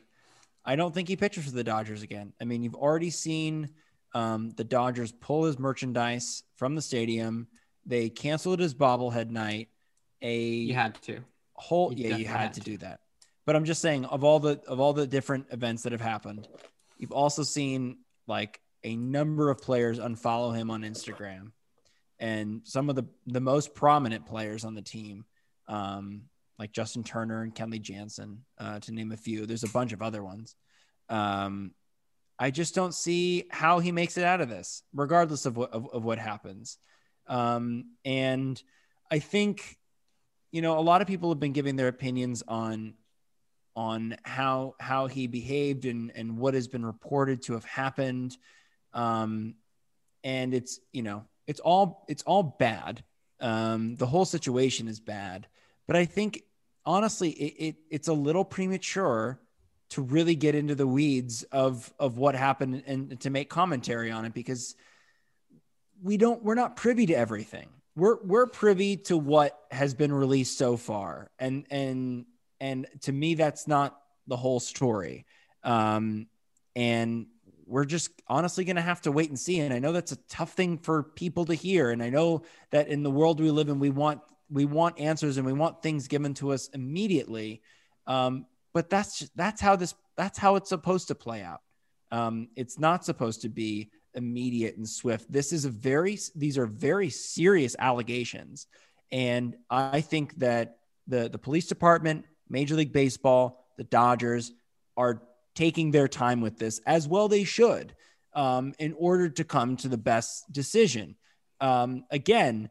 i don't think he pitches for the dodgers again i mean you've already seen um, the Dodgers pull his merchandise from the stadium. They canceled his bobblehead night. A you had to whole you yeah you had, had to, to do that. But I'm just saying of all the of all the different events that have happened, you've also seen like a number of players unfollow him on Instagram, and some of the the most prominent players on the team, um, like Justin Turner and Kenley Jansen, uh, to name a few. There's a bunch of other ones. Um, I just don't see how he makes it out of this, regardless of what of, of what happens. Um, and I think, you know, a lot of people have been giving their opinions on on how how he behaved and and what has been reported to have happened. Um, and it's you know it's all it's all bad. Um, the whole situation is bad, but I think honestly it, it it's a little premature to really get into the weeds of of what happened and to make commentary on it because we don't we're not privy to everything. We're we're privy to what has been released so far, and and and to me that's not the whole story. Um, and we're just honestly going to have to wait and see. And I know that's a tough thing for people to hear. And I know that in the world we live in, we want we want answers and we want things given to us immediately. Um, but that's just, that's how this that's how it's supposed to play out. Um, it's not supposed to be immediate and swift. This is a very these are very serious allegations, and I think that the the police department, Major League Baseball, the Dodgers are taking their time with this as well. They should, um, in order to come to the best decision. Um, again,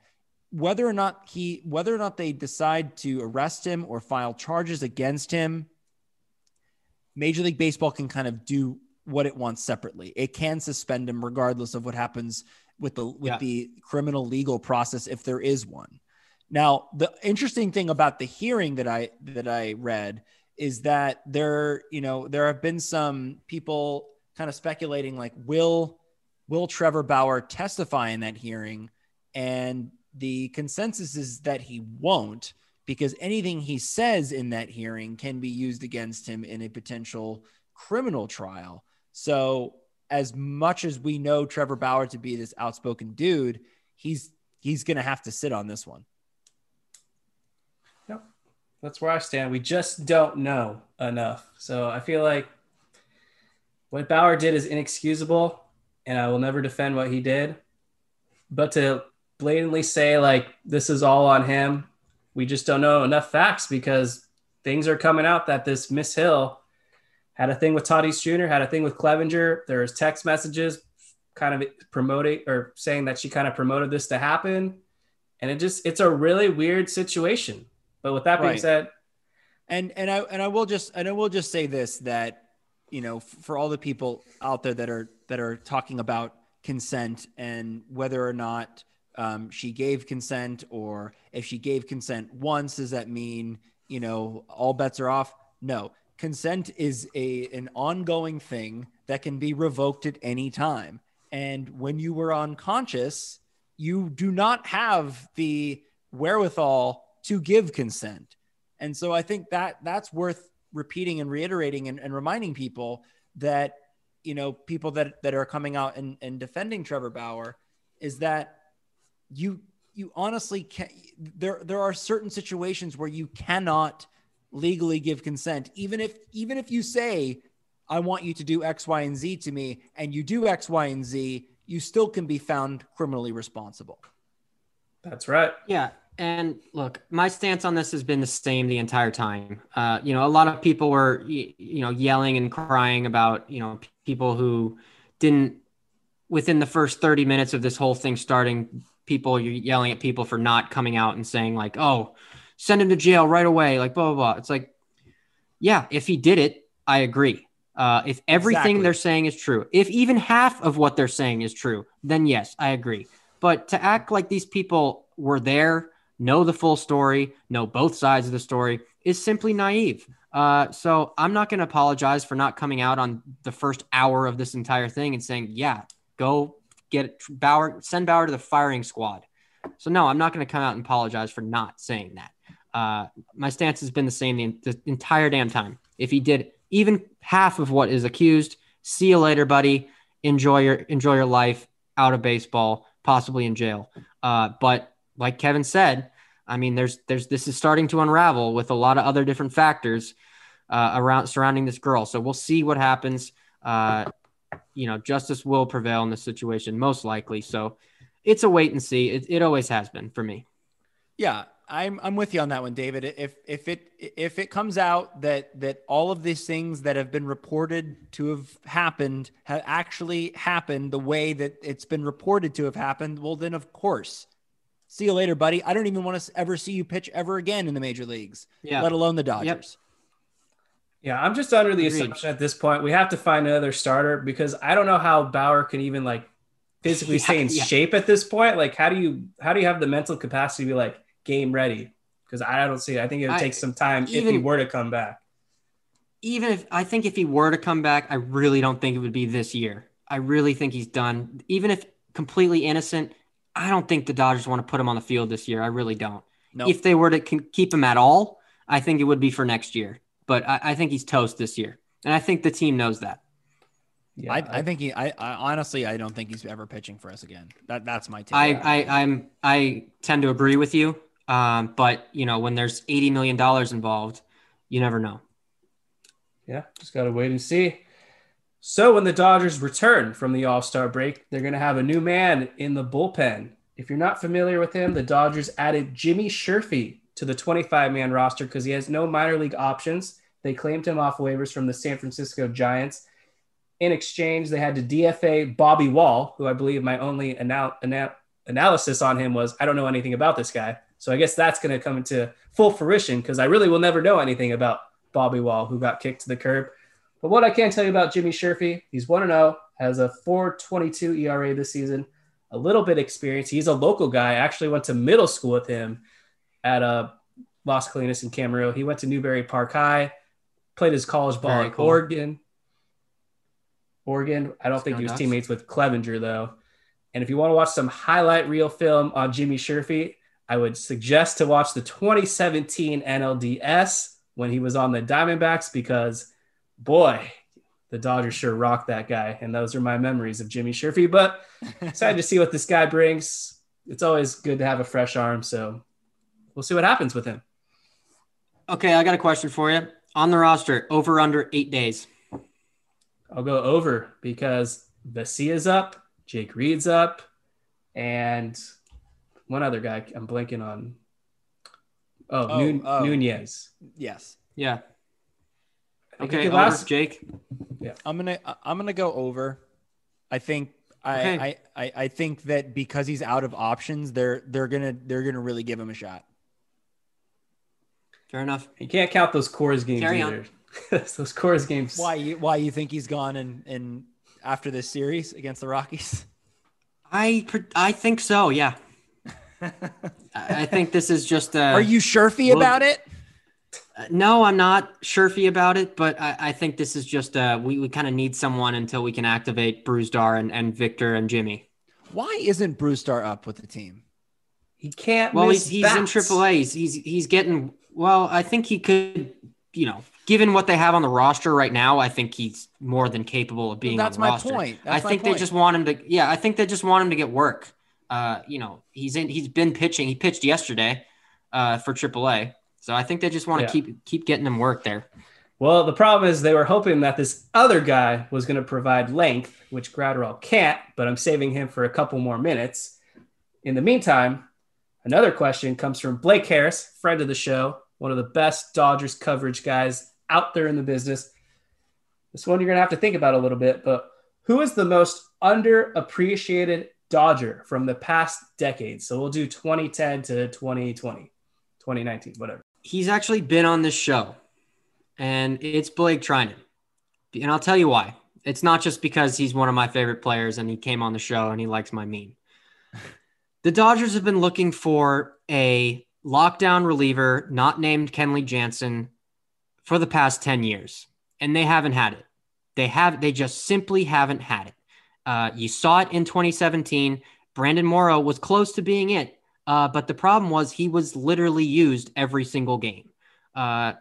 whether or not he whether or not they decide to arrest him or file charges against him Major League Baseball can kind of do what it wants separately. It can suspend him regardless of what happens with the with yeah. the criminal legal process if there is one. Now, the interesting thing about the hearing that I that I read is that there, you know, there have been some people kind of speculating like will will Trevor Bauer testify in that hearing and the consensus is that he won't because anything he says in that hearing can be used against him in a potential criminal trial. So, as much as we know Trevor Bauer to be this outspoken dude, he's he's going to have to sit on this one. Yep. That's where I stand. We just don't know enough. So, I feel like what Bauer did is inexcusable and I will never defend what he did. But to blatantly say like this is all on him we just don't know enough facts because things are coming out that this Miss Hill had a thing with Tatis Jr., had a thing with Clevinger. There's text messages kind of promoting or saying that she kind of promoted this to happen. And it just it's a really weird situation. But with that being right. said, and and I and I will just and I will just say this that you know, for all the people out there that are that are talking about consent and whether or not um, she gave consent, or if she gave consent once, does that mean you know all bets are off? No, consent is a an ongoing thing that can be revoked at any time. And when you were unconscious, you do not have the wherewithal to give consent. And so I think that that's worth repeating and reiterating and, and reminding people that, you know, people that, that are coming out and, and defending Trevor Bauer is that you, you honestly can there, there are certain situations where you cannot legally give consent. Even if, even if you say, I want you to do X, Y, and Z to me, and you do X, Y, and Z, you still can be found criminally responsible. That's right. Yeah. And look, my stance on this has been the same the entire time. Uh, you know, a lot of people were, you know, yelling and crying about, you know, people who didn't, within the first 30 minutes of this whole thing starting, people, you're yelling at people for not coming out and saying, like, oh, send him to jail right away, like, blah, blah, blah. It's like, yeah, if he did it, I agree. Uh, if everything Exactly. they're saying is true, if even half of what they're saying is true, then yes, I agree. But to act like these people were there, know the full story, know both sides of the story is simply naive. Uh, so I'm not going to apologize for not coming out on the first hour of this entire thing and saying, yeah, go get Bauer, send Bauer to the firing squad. So no, I'm not going to come out and apologize for not saying that. Uh, my stance has been the same the, the entire damn time. If he did even half of what is accused, see you later, buddy. Enjoy your enjoy your life out of baseball, possibly in jail. Uh, but like Kevin said, I mean, there's there's this is starting to unravel with a lot of other different factors uh, around surrounding this girl. So we'll see what happens. Uh, you know, justice will prevail in this situation, most likely. So it's a wait and see. It, it always has been for me. Yeah, I'm I'm with you on that one, David. If if it if it comes out that that all of these things that have been reported to have happened have actually happened the way that it's been reported to have happened, well then of course. See you later, buddy. I don't even want to ever see you pitch ever again in the major leagues, Yeah. let alone the Dodgers. Yeah, I'm just under the Agreed. assumption at this point we have to find another starter because I don't know how Bauer can even like physically Yeah, stay in yeah. shape at this point. Like, how do you how do you have the mental capacity to be like game ready? Because I don't see it. I think it would I- take some time if he were to come back. even if I think if he were to come back, I really don't think it would be this year. I really think he's done. Even if completely innocent, I don't think the Dodgers want to put him on the field this year. I really don't. No, If they were to keep him at all, I think it would be for next year. But I, I think he's toast this year, and I think the team knows that. Yeah, I, I think he. I, I honestly, I don't think he's ever pitching for us again. That that's my take. I, I I'm I tend to agree with you. Um, but you know when there's eighty million dollars involved, you never know. Yeah, just got to wait and see. So when the Dodgers return from the All Star break, they're going to have a new man in the bullpen. If you're not familiar with him, the Dodgers added Jimmy Sherfy to the 25 man roster because he has no minor league options. They claimed him off waivers from the San Francisco Giants. In exchange, they had to DFA Bobby Wall, who I believe my only anal- anal- analysis on him was I don't know anything about this guy. So I guess that's going to come into full fruition because I really will never know anything about Bobby Wall, who got kicked to the curb. But what I can tell you about Jimmy Sherfy, he's 1 0, has a 422 ERA this season, a little bit experience. He's a local guy. I actually went to middle school with him at uh, Las Colinas in Camarillo. He went to Newbury Park High, played his college ball Very at cool. Oregon. Oregon. I don't Let's think he was Ducks. teammates with Cleavinger, though. And if you want to watch some highlight reel film on Jimmy Sherfy, I would suggest to watch the 2017 NLDS when he was on the Diamondbacks because, boy, the Dodgers sure rocked that guy. And those are my memories of Jimmy Sherfy. But (laughs) excited to see what this guy brings. It's always good to have a fresh arm. So we'll see what happens with him. Okay, I got a question for you. On the roster, over under eight days. I'll go over because Vesia's up, Jake Reed's up, and one other guy I'm blanking on. Oh, Oh, Nun- oh. Nunez. yes. Yeah. Okay, he over, last- Jake. Yeah. I'm gonna I'm gonna go over. I think I, Okay. I, I I think that because he's out of options, they're they're gonna they're gonna really give him a shot. Fair enough. You can't count those Coors games Carry either (laughs) those Coors games. Why you why you think he's gone and and after this series against the Rockies? I I think so. Yeah. (laughs) I think this is just. Are you surefy well, about it? No, I'm not surefy about it, but I, I think this is just uh, we, we kind of need someone until we can activate Brusdar and, and Victor and Jimmy. Why isn't Brusdar up with the team? He can't. Well, he's, he's in AAA. He's, he's he's getting. Well, I think he could. You know, given what they have on the roster right now, I think he's more than capable of being. Well, that's my roster. point. That's I think point. they just want him to. Yeah, I think they just want him to get work. Uh, you know, he's in. He's been pitching. He pitched yesterday, uh, for AAA. So I think they just want to yeah. keep keep getting him work there. Well, the problem is they were hoping that this other guy was going to provide length, which Graterol can't. But I'm saving him for a couple more minutes. In the meantime, another question comes from Blake Harris, friend of the show, one of the best Dodgers coverage guys out there in the business. This one you're going to have to think about a little bit, but who is the most underappreciated Dodger from the past decade? So we'll do 2010 to 2020, 2019, whatever. He's actually been on this show, and it's Blake Treinen. And I'll tell you why. It's not just because he's one of my favorite players and he came on the show and he likes my meme. The Dodgers have been looking for a lockdown reliever not named Kenley Jansen for the past 10 years, and they haven't had it. They have they just simply haven't had it. Uh, you saw it in 2017. Brandon Morrow was close to being it, uh, but the problem was he was literally used every single game. Uh,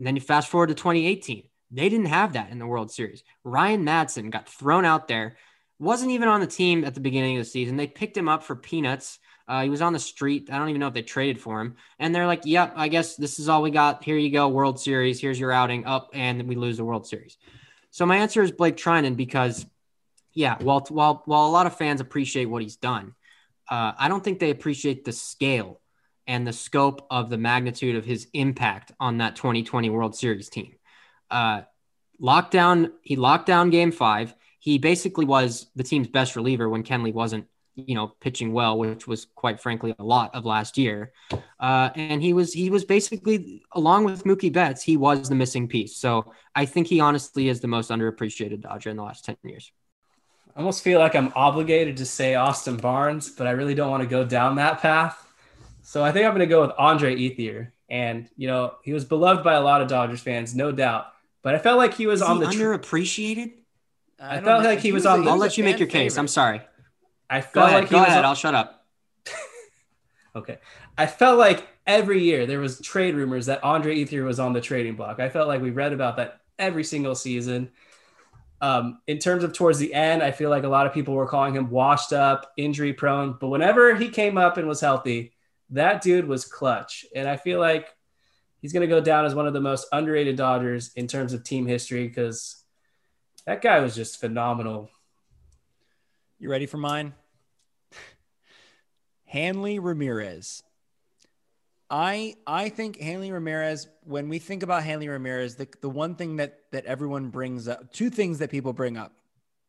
then you fast forward to 2018. They didn't have that in the World Series. Ryan Madson got thrown out there, wasn't even on the team at the beginning of the season. They picked him up for peanuts. Uh, he was on the street. I don't even know if they traded for him. And they're like, yep, I guess this is all we got. Here you go, World Series. Here's your outing up, and we lose the World Series. So my answer is Blake Treinen because, yeah, while, while, while a lot of fans appreciate what he's done, uh, I don't think they appreciate the scale and the scope of the magnitude of his impact on that 2020 World Series team. Uh, lockdown, he locked down game five. He basically was the team's best reliever when Kenley wasn't you know, pitching well, which was quite frankly a lot of last year. Uh, and he was he was basically along with Mookie Betts, he was the missing piece. So I think he honestly is the most underappreciated Dodger in the last ten years. I almost feel like I'm obligated to say Austin Barnes, but I really don't want to go down that path. So I think I'm going to go with Andre Ethier. And you know, he was beloved by a lot of Dodgers fans, no doubt. But I felt like he was is on he the underappreciated. I, I felt like he, he was, was on. The, I'll let you make your favorite. case. I'm sorry. I felt go ahead, like go ahead. On... I'll shut up. (laughs) okay. I felt like every year there was trade rumors that Andre Ethier was on the trading block. I felt like we read about that every single season. Um, in terms of towards the end, I feel like a lot of people were calling him washed up, injury prone. But whenever he came up and was healthy, that dude was clutch. And I feel like he's going to go down as one of the most underrated Dodgers in terms of team history because that guy was just phenomenal. You ready for mine? (laughs) Hanley Ramirez. I I think Hanley Ramirez. When we think about Hanley Ramirez, the, the one thing that that everyone brings up, two things that people bring up,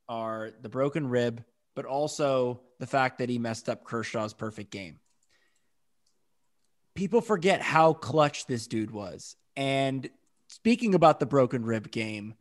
are the broken rib, but also the fact that he messed up Kershaw's perfect game. People forget how clutch this dude was. And speaking about the broken rib game,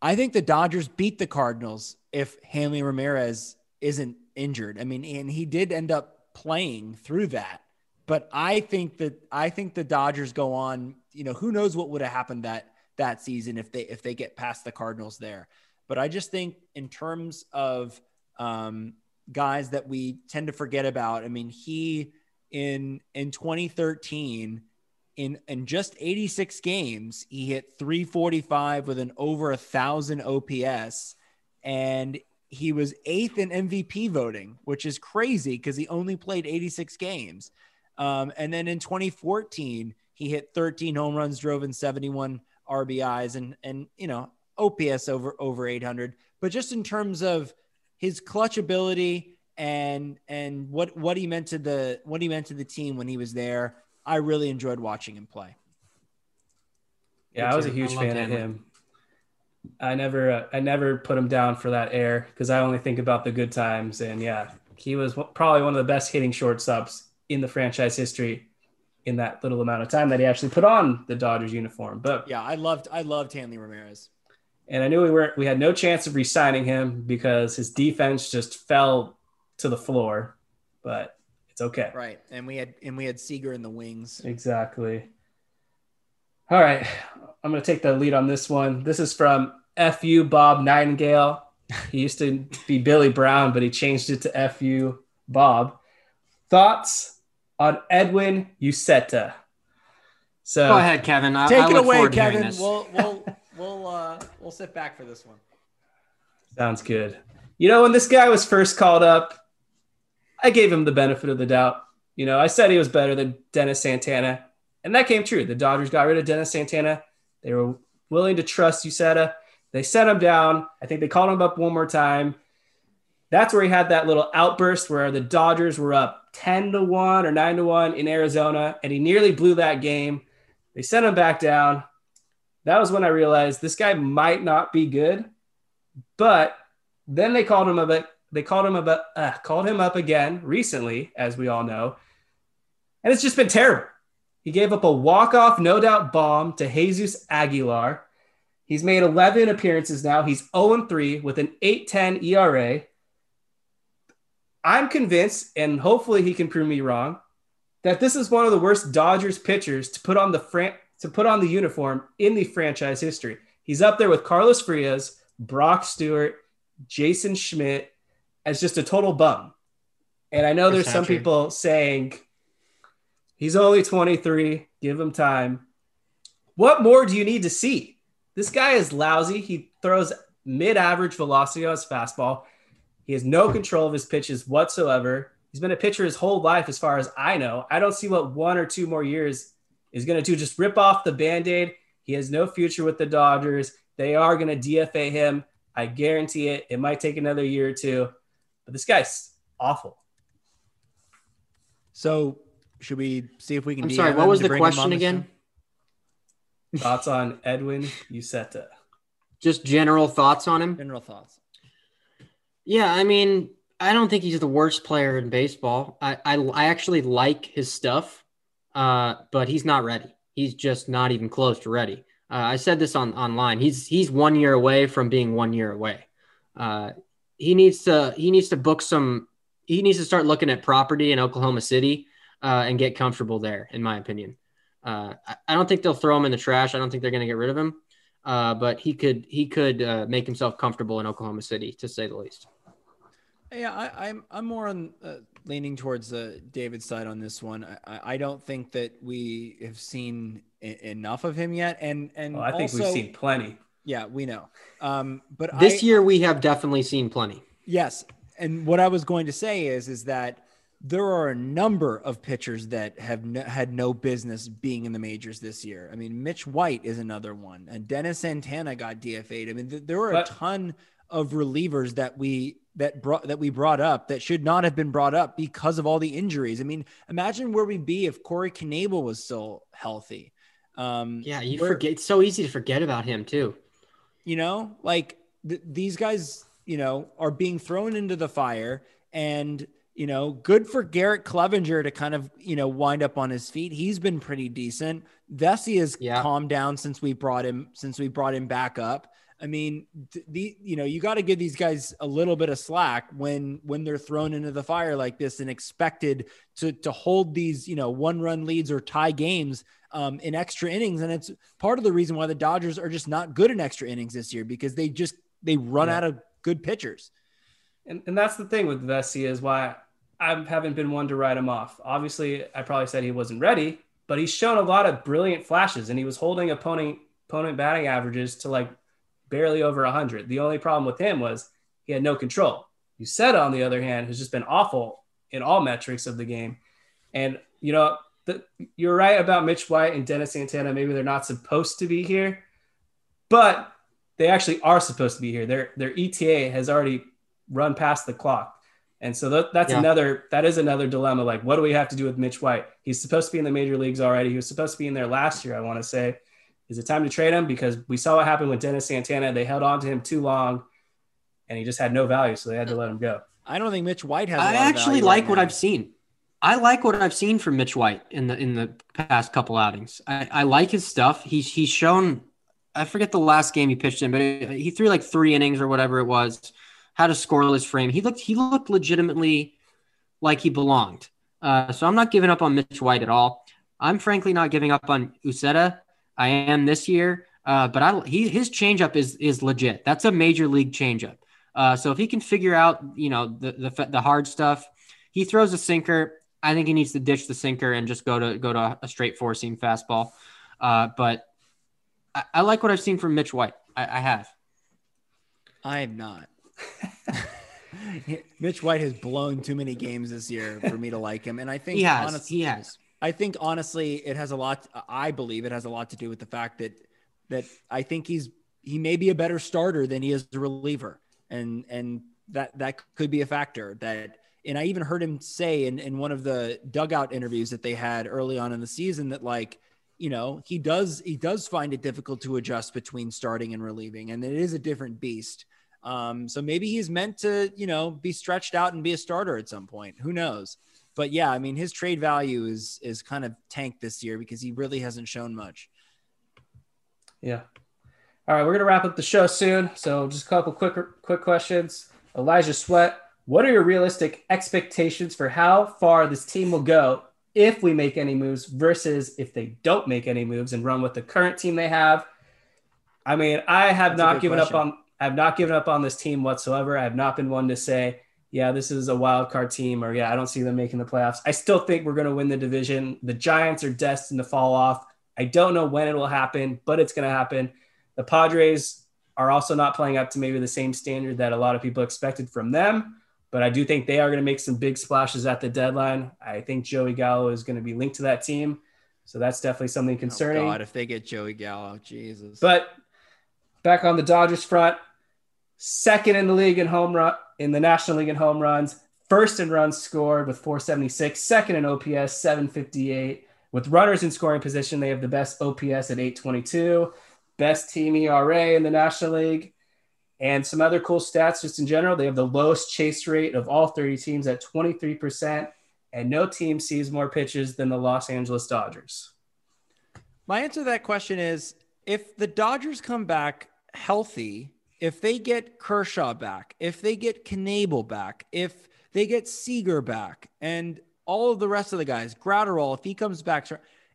I think the Dodgers beat the Cardinals if Hanley Ramirez isn't injured. I mean, and he did end up playing through that. But I think that I think the Dodgers go on. You know, who knows what would have happened that that season if they if they get past the Cardinals there. But I just think in terms of um, guys that we tend to forget about. I mean, he in in 2013 in in just 86 games he hit 345 with an over a thousand OPS and he was eighth in MVP voting, which is crazy because he only played 86 games. Um, and then in 2014, he hit 13 home runs, drove in 71 RBIs, and and you know OPS over over 800. But just in terms of his clutch ability and and what what he meant to the what he meant to the team when he was there, I really enjoyed watching him play. Yeah, I was a huge fan of him. I never uh, I never put him down for that air because I only think about the good times. And yeah, he was probably one of the best hitting shortstops in the franchise history in that little amount of time that he actually put on the Dodgers uniform. But Yeah, I loved I loved Hanley Ramirez. and I knew we were we had no chance of re-signing him because his defense just fell to the floor. But it's okay. Right. And we had and we had Seager in the wings. Exactly. All right. I'm going to take the lead on this one. This is from FU Bob Nightingale. He used to be Billy Brown, but he changed it to FU Bob. Thoughts on Edwin Uceta? So Go ahead, Kevin. I, Take I it away, forward to hearing Kevin. We'll we'll (laughs) we'll uh we'll sit back for this one. Sounds good. You know, when this guy was first called up, I gave him the benefit of the doubt. You know, I said he was better than Dennis Santana, and that came true. The Dodgers got rid of Dennis Santana. They were willing to trust Uceta. They sent him down. I think they called him up one more time. That's where he had that little outburst where the Dodgers were up 10 to 1 or 9 to 1 in Arizona, and he nearly blew that game. They sent him back down. That was when I realized this guy might not be good. But then they called him up. They called him up. Uh, called him up again recently, as we all know, and it's just been terrible. He gave up a walk-off, no doubt bomb to Jesus Aguilar. He's made 11 appearances now. He's 0-3 with an 8.10 ERA. I'm convinced, and hopefully he can prove me wrong, that this is one of the worst Dodgers pitchers to put on the fran- to put on the uniform in the franchise history. He's up there with Carlos Frias, Brock Stewart, Jason Schmidt as just a total bum. And I know there's some people saying he's only 23, give him time. What more do you need to see? This guy is lousy. He throws mid-average velocity on his fastball. He has no control of his pitches whatsoever. He's been a pitcher his whole life, as far as I know. I don't see what one or two more years is going to do. Just rip off the band aid. He has no future with the Dodgers. They are going to DFA him. I guarantee it. It might take another year or two, but this guy's awful. So should we see if we can I'm DM sorry, what was the bring him on question again? show? Thoughts on Edwin Uceta? Just general thoughts on him. General thoughts. Yeah, I mean, I don't think he's the worst player in baseball. I I, I actually like his stuff, uh, but he's not ready. He's just not even close to ready. Uh, I said this on online. He's he's one year away from being one year away. Uh, he needs to he needs to book some. He needs to start looking at property in Oklahoma City uh, and get comfortable there. In my opinion, uh, I, I don't think they'll throw him in the trash. I don't think they're going to get rid of him. Uh, but he could he could uh, make himself comfortable in Oklahoma City, to say the least. Yeah, I, I'm I'm more on uh, leaning towards uh, David's side on this one. I- I, I don't think that we have seen I- enough of him yet, and and Oh, I think also, we've seen plenty. Yeah, we know. Um, but This I, year, we have definitely seen plenty. Yes, and what I was going to say is is that there are a number of pitchers that have no, had no business being in the majors this year. I mean, Mitch White is another one, and Dennis Santana got DFA'd. I mean, th- there were But- a ton of relievers that we that brought that we brought up that should not have been brought up because of all the injuries. I mean, imagine where we'd be if Corey Knebel was still healthy. Um, Yeah, you forget. It's so easy to forget about him too. You know like th- these guys you know are being thrown into the fire and you know good for garrett cleavinger to kind of you know wind up on his feet. He's been pretty decent. Vesia has Yeah. calmed down since we brought him since we brought him back up i mean the you know you got to give these guys a little bit of slack when when they're thrown into the fire like this and expected to to hold these you know one run leads or tie games um, in extra innings, and it's part of the reason why the Dodgers are just not good in extra innings this year because they just they run Yeah. out of good pitchers. And, and that's the thing with Vesia is why I haven't been one to write him off. Obviously, I probably said he wasn't ready, but he's shown a lot of brilliant flashes, and he was holding opponent opponent batting averages to like barely over 100. The only problem with him was he had no control. Uceta, on the other hand, has just been awful in all metrics of the game. And you know, the, you're right about Mitch White and Dennis Santana. Maybe they're not supposed to be here, but they actually are supposed to be here. Their their ETA has already run past the clock. And so that, that's Yeah. another that is another dilemma. Like, what do we have to do with Mitch White? He's supposed to be in the major leagues already. He was supposed to be in there last year, I want to say. Is it time to trade him? Because we saw what happened with Dennis Santana. They held on to him too long and he just had no value, so they had to let him go. I don't think Mitch White has. I I actually like what I've seen. I like what I've seen from Mitch White in the in the past couple outings. I, I like his stuff. He's he's shown. I forget the last game he pitched in, but he threw like three innings or whatever it was. Had a scoreless frame. He looked he looked legitimately like he belonged. Uh, so I'm not giving up on Mitch White at all. I'm frankly not giving up on Uceta. I am this year, uh, but I he his changeup is is legit. That's a major league changeup. Uh, so if he can figure out you know the, the the hard stuff, he throws a sinker. I think he needs to ditch the sinker and just go to go to a straight four seam fastball. Uh, but I, I, like what I've seen from Mitch White. I, I have. I have not. (laughs) Mitch White has blown too many games this year for me to like him, and I think he has. Honestly, he has. I think honestly, it has a lot. I believe it has a lot to do with the fact that that I think he's he may be a better starter than he is a reliever, and and that that could be a factor. That and I even heard him say in in one of the dugout interviews that they had early on in the season that like you know he does he does find it difficult to adjust between starting and relieving, and it is a different beast. Um, so maybe he's meant to you know be stretched out and be a starter at some point. Who knows? But yeah, I mean, his trade value is is kind of tanked this year because he really hasn't shown much. Yeah. All right, we're gonna wrap up the show soon. So just a couple quick quick questions. Elijah Sweat, what are your realistic expectations for how far this team will go if we make any moves versus if they don't make any moves and run with the current team they have? I mean, I have That's not given question. up on I have not given up on this team whatsoever. I have not been one to say yeah, this is a wild card team, or yeah, I don't see them making the playoffs. I still think we're going to win the division. The Giants are destined to fall off. I don't know when it will happen, but it's going to happen. The Padres are also not playing up to maybe the same standard that a lot of people expected from them, but I do think they are going to make some big splashes at the deadline. I think Joey Gallo is going to be linked to that team. So that's definitely something oh, concerning. Oh God, if they get Joey Gallo, Jesus. But back on the Dodgers front, second in the league in home run in the National League in home runs, first in runs scored with 476, second in OPS 758. With runners in scoring position, they have the best OPS at 822, best team ERA in the National League, and some other cool stats just in general. They have the lowest chase rate of all 30 teams at 23%, and no team sees more pitches than the Los Angeles Dodgers. My answer to that question is if the Dodgers come back healthy if they get Kershaw back, if they get Knebel back, if they get Seager back, and all of the rest of the guys, Graterol, if he comes back,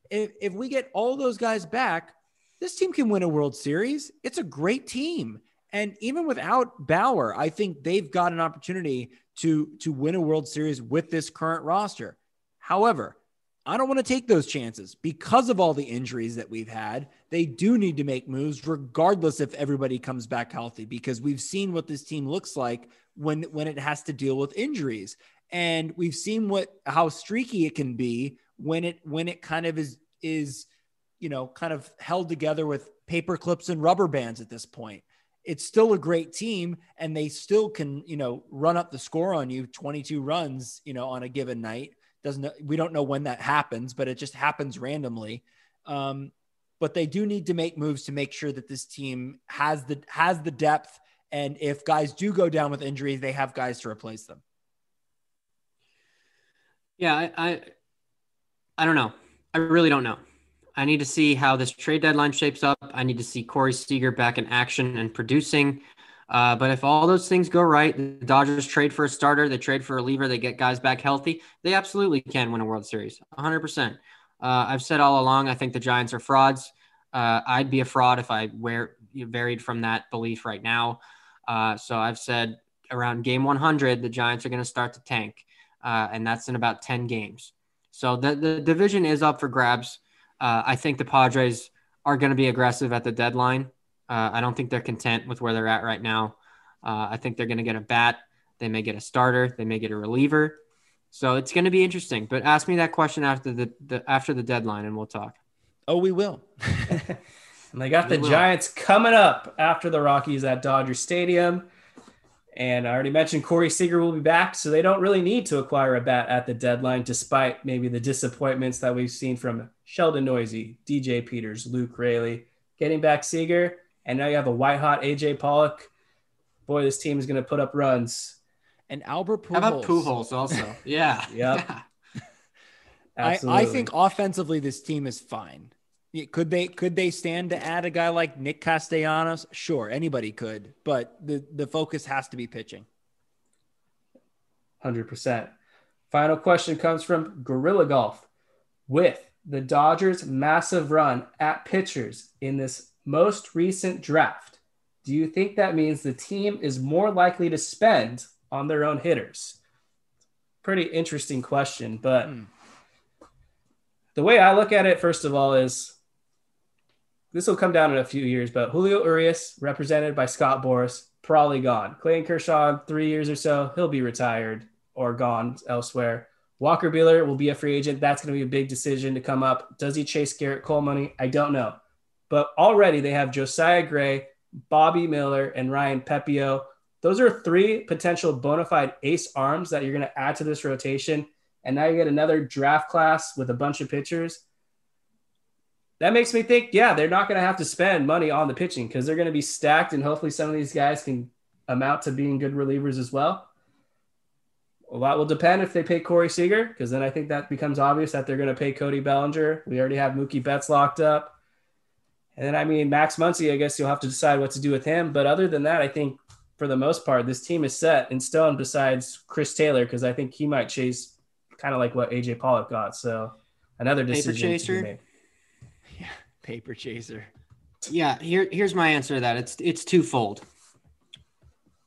if, if we get all those guys back, this team can win a World Series. It's a great team. And even without Bauer, I think they've got an opportunity to, to win a World Series with this current roster. However, I don't want to take those chances because of all the injuries that we've had. They do need to make moves, regardless if everybody comes back healthy, because we've seen what this team looks like when when it has to deal with injuries, and we've seen what how streaky it can be when it when it kind of is is you know kind of held together with paper clips and rubber bands at this point. It's still a great team, and they still can you know run up the score on you, twenty two runs, you know, on a given night doesn't we don't know when that happens, but it just happens randomly. Um, but they do need to make moves to make sure that this team has the has the depth, and if guys do go down with injuries, they have guys to replace them. Yeah, I, I, I don't know. I really don't know. I need to see how this trade deadline shapes up. I need to see Corey Seager back in action and producing. Uh, but if all those things go right, the Dodgers trade for a starter, they trade for a reliever, they get guys back healthy, they absolutely can win a World Series, 100%. Uh, I've said all along, I think the Giants are frauds. Uh, I'd be a fraud if I wear, varied from that belief right now. Uh, so I've said around game 100, the Giants are going to start to tank, uh, and that's in about 10 games. So the, the division is up for grabs. I think the Padres are going to be aggressive at the deadline. Uh, I don't think they're content with where they're at right now. Uh, I think they're going to get a bat. They may get a starter. They may get a reliever. So it's going to be interesting. But ask me that question after the, the after the deadline, and we'll talk. Oh, we will. (laughs) (laughs) and they got we the will. Giants coming up after the Rockies at Dodger Stadium. And I already mentioned Corey Seager will be back, so they don't really need to acquire a bat at the deadline, despite maybe the disappointments that we've seen from Sheldon Neuse, DJ Peters, Luke Raley. Getting back Seager, and now you have a white hot AJ Pollock. Boy, this team is going to put up runs. And Albert Pujols. How about Pujols also? (laughs) Yeah. yep. Absolutely. (laughs) I, I think offensively this team is fine. Could they could they stand to add a guy like Nick Castellanos? Sure, anybody could, but the the focus has to be pitching. 100%. Final question comes from Gorilla Golf. With the Dodgers' massive run at pitchers in this most recent draft, do you think that means the team is more likely to spend on their own hitters? Pretty interesting question, but Hmm. the way I look at it, first of all, is this will come down in a few years, but Julio Urías, represented by Scott Boras, probably gone. Clayton Kershaw, three years or so, he'll be retired or gone elsewhere. Walker Buehler will be a free agent. That's going to be a big decision to come up. Does he chase Gerrit Cole money? I don't know. But already they have Josiah Gray, Bobby Miller, and Ryan Pepiot. Those are three potential bona fide ace arms that you're going to add to this rotation. And now you get another draft class with a bunch of pitchers. That makes me think, yeah, they're not going to have to spend money on the pitching because they're going to be stacked. And hopefully some of these guys can amount to being good relievers as well. A lot will depend if they pay Corey Seager, because then I think that becomes obvious that they're going to pay Cody Bellinger. We already have Mookie Betts locked up. And then, I mean, Max Muncy, I guess you'll have to decide what to do with him. But other than that, I think for the most part, this team is set in stone besides Chris Taylor, because I think he might chase kind of like what AJ Pollock got. So another Paper decision. to be chaser? made. Paper chaser. Yeah, here here's my answer to that. It's it's twofold.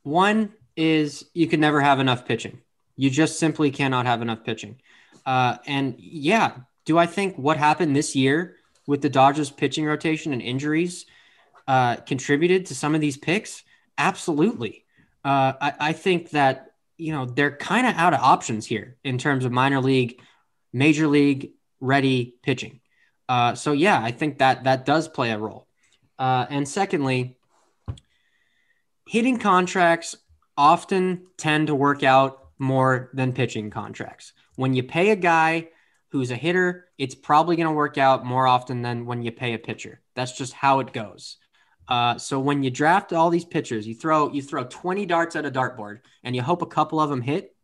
One is you can never have enough pitching. You just simply cannot have enough pitching. Uh, and yeah, do I think what happened this year with the Dodgers pitching rotation and injuries uh, contributed to some of these picks? Absolutely. Uh, I, I think that you know they're kind of out of options here in terms of minor league, major league ready pitching. Uh, so yeah, I think that that does play a role. Uh, and secondly, hitting contracts often tend to work out more than pitching contracts. When you pay a guy who's a hitter, it's probably going to work out more often than when you pay a pitcher. That's just how it goes. Uh, so when you draft all these pitchers, you throw you throw 20 darts at a dartboard and you hope a couple of them hit.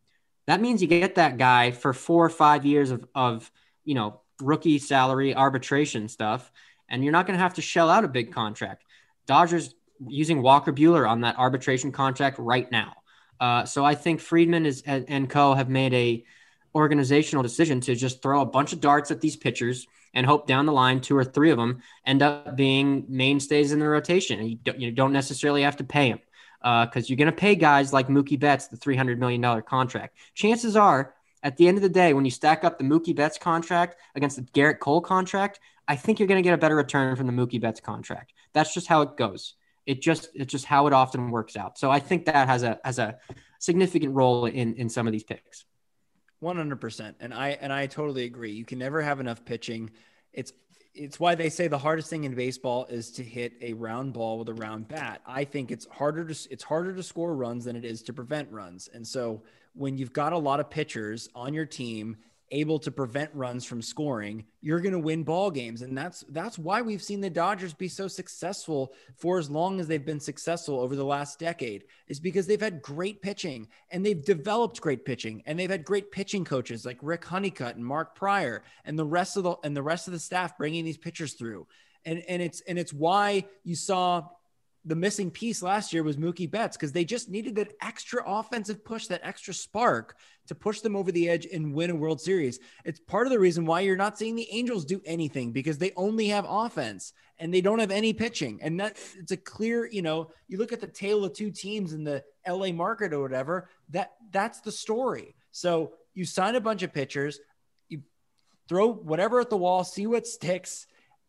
That means you get that guy for four or five years of, of you know rookie salary arbitration stuff, and you're not going to have to shell out a big contract. Dodgers using Walker Buehler on that arbitration contract right now. Uh, so I think Friedman is and, and co have made a organizational decision to just throw a bunch of darts at these pitchers and hope down the line two or three of them end up being mainstays in the rotation. You don't, you don't necessarily have to pay them because uh, you're going to pay guys like Mookie Betts the $300 million contract. Chances are, at the end of the day, when you stack up the Mookie Betts contract against the Gerrit Cole contract, I think you're going to get a better return from the Mookie Betts contract. That's just how it goes. It just it's just how it often works out. So I think that has a has a significant role in in some of these picks. One hundred percent, and I and I totally agree. You can never have enough pitching. It's it's why they say the hardest thing in baseball is to hit a round ball with a round bat. I think it's harder to it's harder to score runs than it is to prevent runs. And so when you've got a lot of pitchers on your team able to prevent runs from scoring, you're going to win ball games. And that's that's why we've seen the Dodgers be so successful for as long as they've been successful over the last decade is because they've had great pitching and they've developed great pitching and they've had great pitching coaches like Rick Honeycutt and Mark Prior and the rest of the and the rest of the staff bringing these pitchers through. And and it's and it's why you saw the missing piece last year was Mookie Betts because they just needed that extra offensive push, that extra spark to push them over the edge and win a World Series. It's part of the reason why you're not seeing the Angels do anything because they only have offense and they don't have any pitching. And that it's a clear, you know, you look at the tale of two teams in the LA market or whatever, that that's the story. So you sign a bunch of pitchers, you throw whatever at the wall, see what sticks.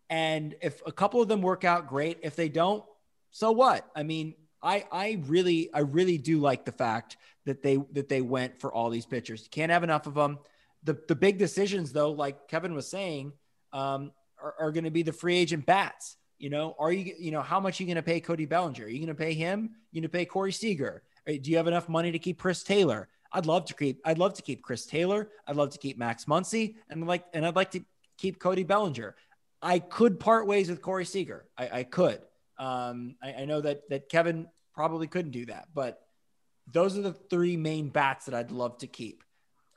And if a couple of them work out, great. If they don't, so what? I mean, I I really I really do like the fact that they that they went for all these pitchers. You can't have enough of them. The the big decisions though, like Kevin was saying, um, are, are going to be the free agent bats. You know, are you you know how much are you going to pay Cody Bellinger? Are you going to pay him? You going to pay Corey Seager? Do you have enough money to keep Chris Taylor? I'd love to keep I'd love to keep Chris Taylor. I'd love to keep Max Muncy, and like and I'd like to keep Cody Bellinger. I could part ways with Corey Seager. I, I could. Um, I, I know that that Kevin probably couldn't do that, but those are the three main bats that I'd love to keep: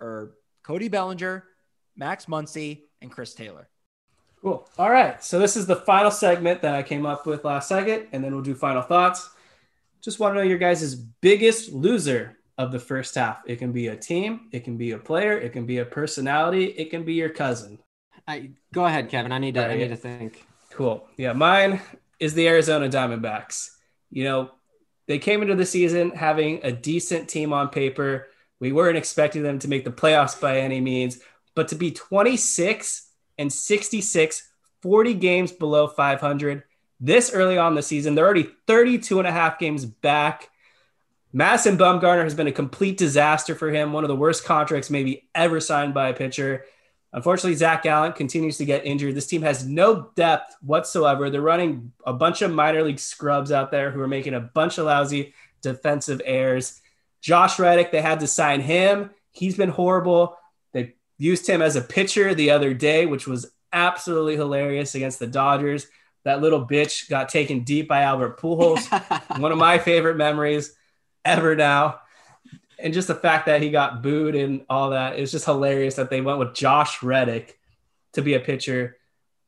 or Cody Bellinger, Max Muncy, and Chris Taylor. Cool. All right. So this is the final segment that I came up with last second, and then we'll do final thoughts. Just want to know your guys' biggest loser of the first half. It can be a team, it can be a player, it can be a personality, it can be your cousin. I go ahead, Kevin. I need to. All right, I need to think. Cool. Yeah, mine is the Arizona Diamondbacks. You know, they came into the season having a decent team on paper. We weren't expecting them to make the playoffs by any means, but to be 26 and 66, 40 games below 500 this early on the season, they're already 32 and a half games back. Madison Bumgarner has been a complete disaster for him, one of the worst contracts maybe ever signed by a pitcher. Unfortunately, Zac Gallen continues to get injured. This team has no depth whatsoever. They're running a bunch of minor league scrubs out there who are making a bunch of lousy defensive errors. Josh Reddick, they had to sign him. He's been horrible. They used him as a pitcher the other day, which was absolutely hilarious against the Dodgers. That little bitch got taken deep by Albert Pujols. (laughs) One of my favorite memories ever now. And just the fact that he got booed and all that, it's just hilarious that they went with Josh Reddick to be a pitcher.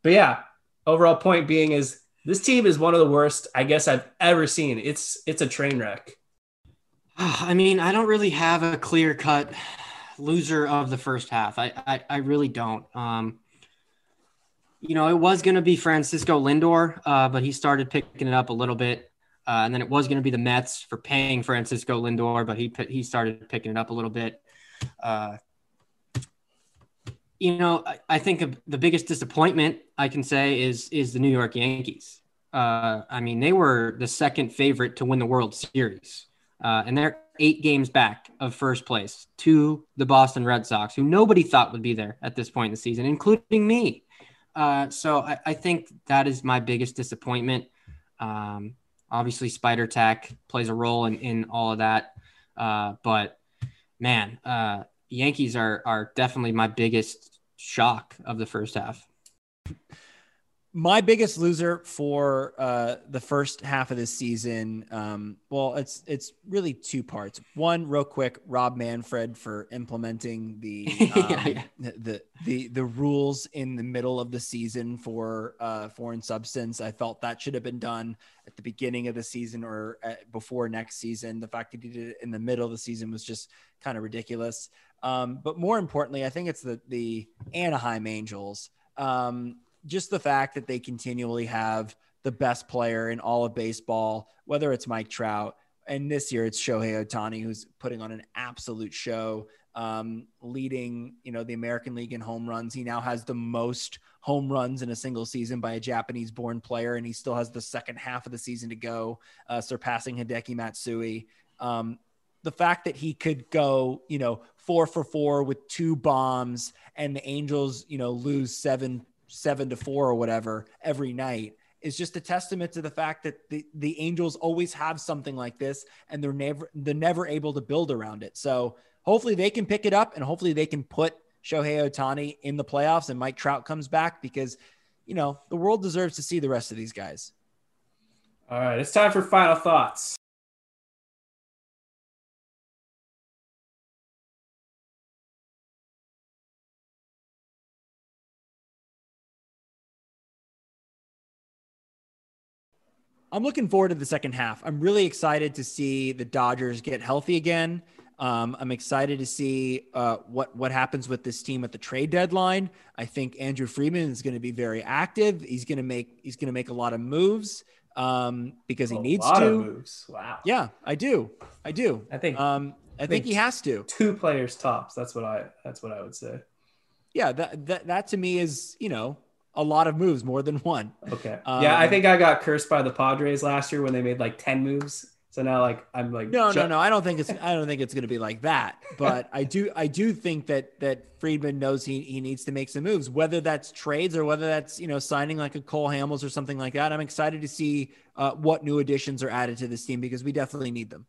But yeah, overall point being is this team is one of the worst I guess I've ever seen. It's it's a train wreck. (sighs) I mean, I don't really have a clear cut loser of the first half. I, I, I really don't. Um, you know, it was going to be Francisco Lindor, uh, but he started picking it up a little bit. Uh, and then it was going to be the Mets for paying Francisco Lindor, but he he started picking it up a little bit. Uh, you know, I, I think the biggest disappointment I can say is is the New York Yankees. Uh, I mean, they were the second favorite to win the World Series, uh, and they're eight games back of first place to the Boston Red Sox, who nobody thought would be there at this point in the season, including me. Uh, so I, I, think that is my biggest disappointment. Um, obviously, Spider Tack plays a role in, in all of that, uh, but man, uh, Yankees are are definitely my biggest shock of the first half. My biggest loser for uh, the first half of this season, um, well, it's it's really two parts. One, real quick, Rob Manfred for implementing the (laughs) um, Yeah, yeah. the the the rules in the middle of the season for uh, foreign substance. I felt that should have been done at the beginning of the season or at, before next season. The fact that he did it in the middle of the season was just kind of ridiculous. Um, but more importantly, I think it's the the Anaheim Angels. Um, just the fact that they continually have the best player in all of baseball, whether it's Mike Trout, and this year it's Shohei Ohtani, who's putting on an absolute show, um, leading you know the American League in home runs. He now has the most home runs in a single season by a Japanese-born player, and he still has the second half of the season to go, uh, surpassing Hideki Matsui. Um, the fact that he could go, you know, four for four with two bombs, and the Angels, you know, lose seven seven to four or whatever every night is just a testament to the fact that the, the Angels always have something like this and they're never they're never able to build around it. So hopefully they can pick it up and hopefully they can put Shohei Ohtani in the playoffs and Mike Trout comes back because you know the world deserves to see the rest of these guys. All right, it's time for final thoughts. I'm looking forward to the second half. I'm really excited to see the Dodgers get healthy again. Um, I'm excited to see uh, what what happens with this team at the trade deadline. I think Andrew Friedman is going to be very active. He's going to make he's going to make a lot of moves um, because he needs to. A needs lot to. of moves. Wow. Yeah, I do. I do. I think Um, I think he has to. two players tops. That's what I that's what I would say. Yeah, that that that to me is you know a lot of moves, more than one. Okay. Um, yeah, I think I got cursed by the Padres last year when they made like 10 moves. So now like I'm like No, no, no. I don't think it's I don't think it's going to be like that. But I do I do think that that Friedman knows he he needs to make some moves, whether that's trades or whether that's you know signing like a Cole Hamels or something like that. I'm excited to see uh, what new additions are added to this team because we definitely need them.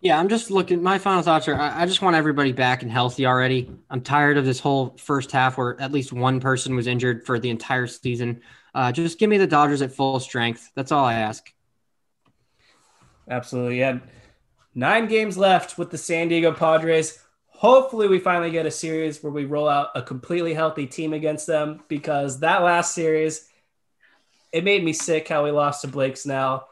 Yeah, I'm just looking. My final thoughts are: I, just want everybody back and healthy already. I'm tired of this whole first half where at least one person was injured for the entire season. Uh, just give me the Dodgers at full strength. That's all I ask. Absolutely. Yeah. Nine games left with the San Diego Padres Hopefully, we finally get a series where we roll out a completely healthy team against them because that last series, it made me sick how we lost to Blake Snell.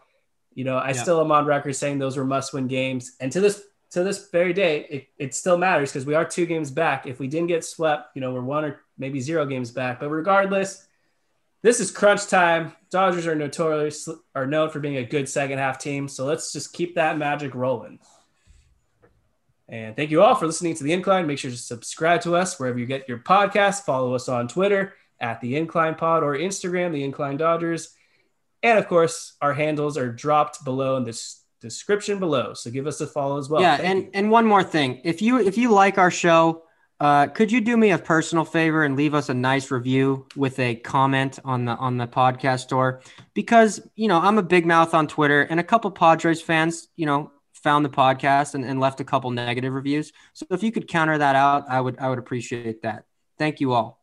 You know, I Yeah. still am on record saying those were must-win games, and to this to this very day, it, it still matters because we are two games back. If we didn't get swept, you know, we're one or maybe zero games back. But regardless, this is crunch time. Dodgers are notorious are known for being a good second half team, so let's just keep that magic rolling. And thank you all for listening to The Incline. Make sure to subscribe to us wherever you get your podcasts. Follow us on Twitter at The Incline Pod or Instagram, The Incline Dodgers. And of course, our handles are dropped below in this description below. So give us a follow as well. yeah, Thank and you. and one more thing. If you if you like our show, uh, could you do me a personal favor and leave us a nice review with a comment on the on the podcast store? Because you know I'm a big mouth on Twitter, and a couple Padres fans, you know, found the podcast and, and left a couple negative reviews. So if you could counter that out, I would I would appreciate that. Thank you all.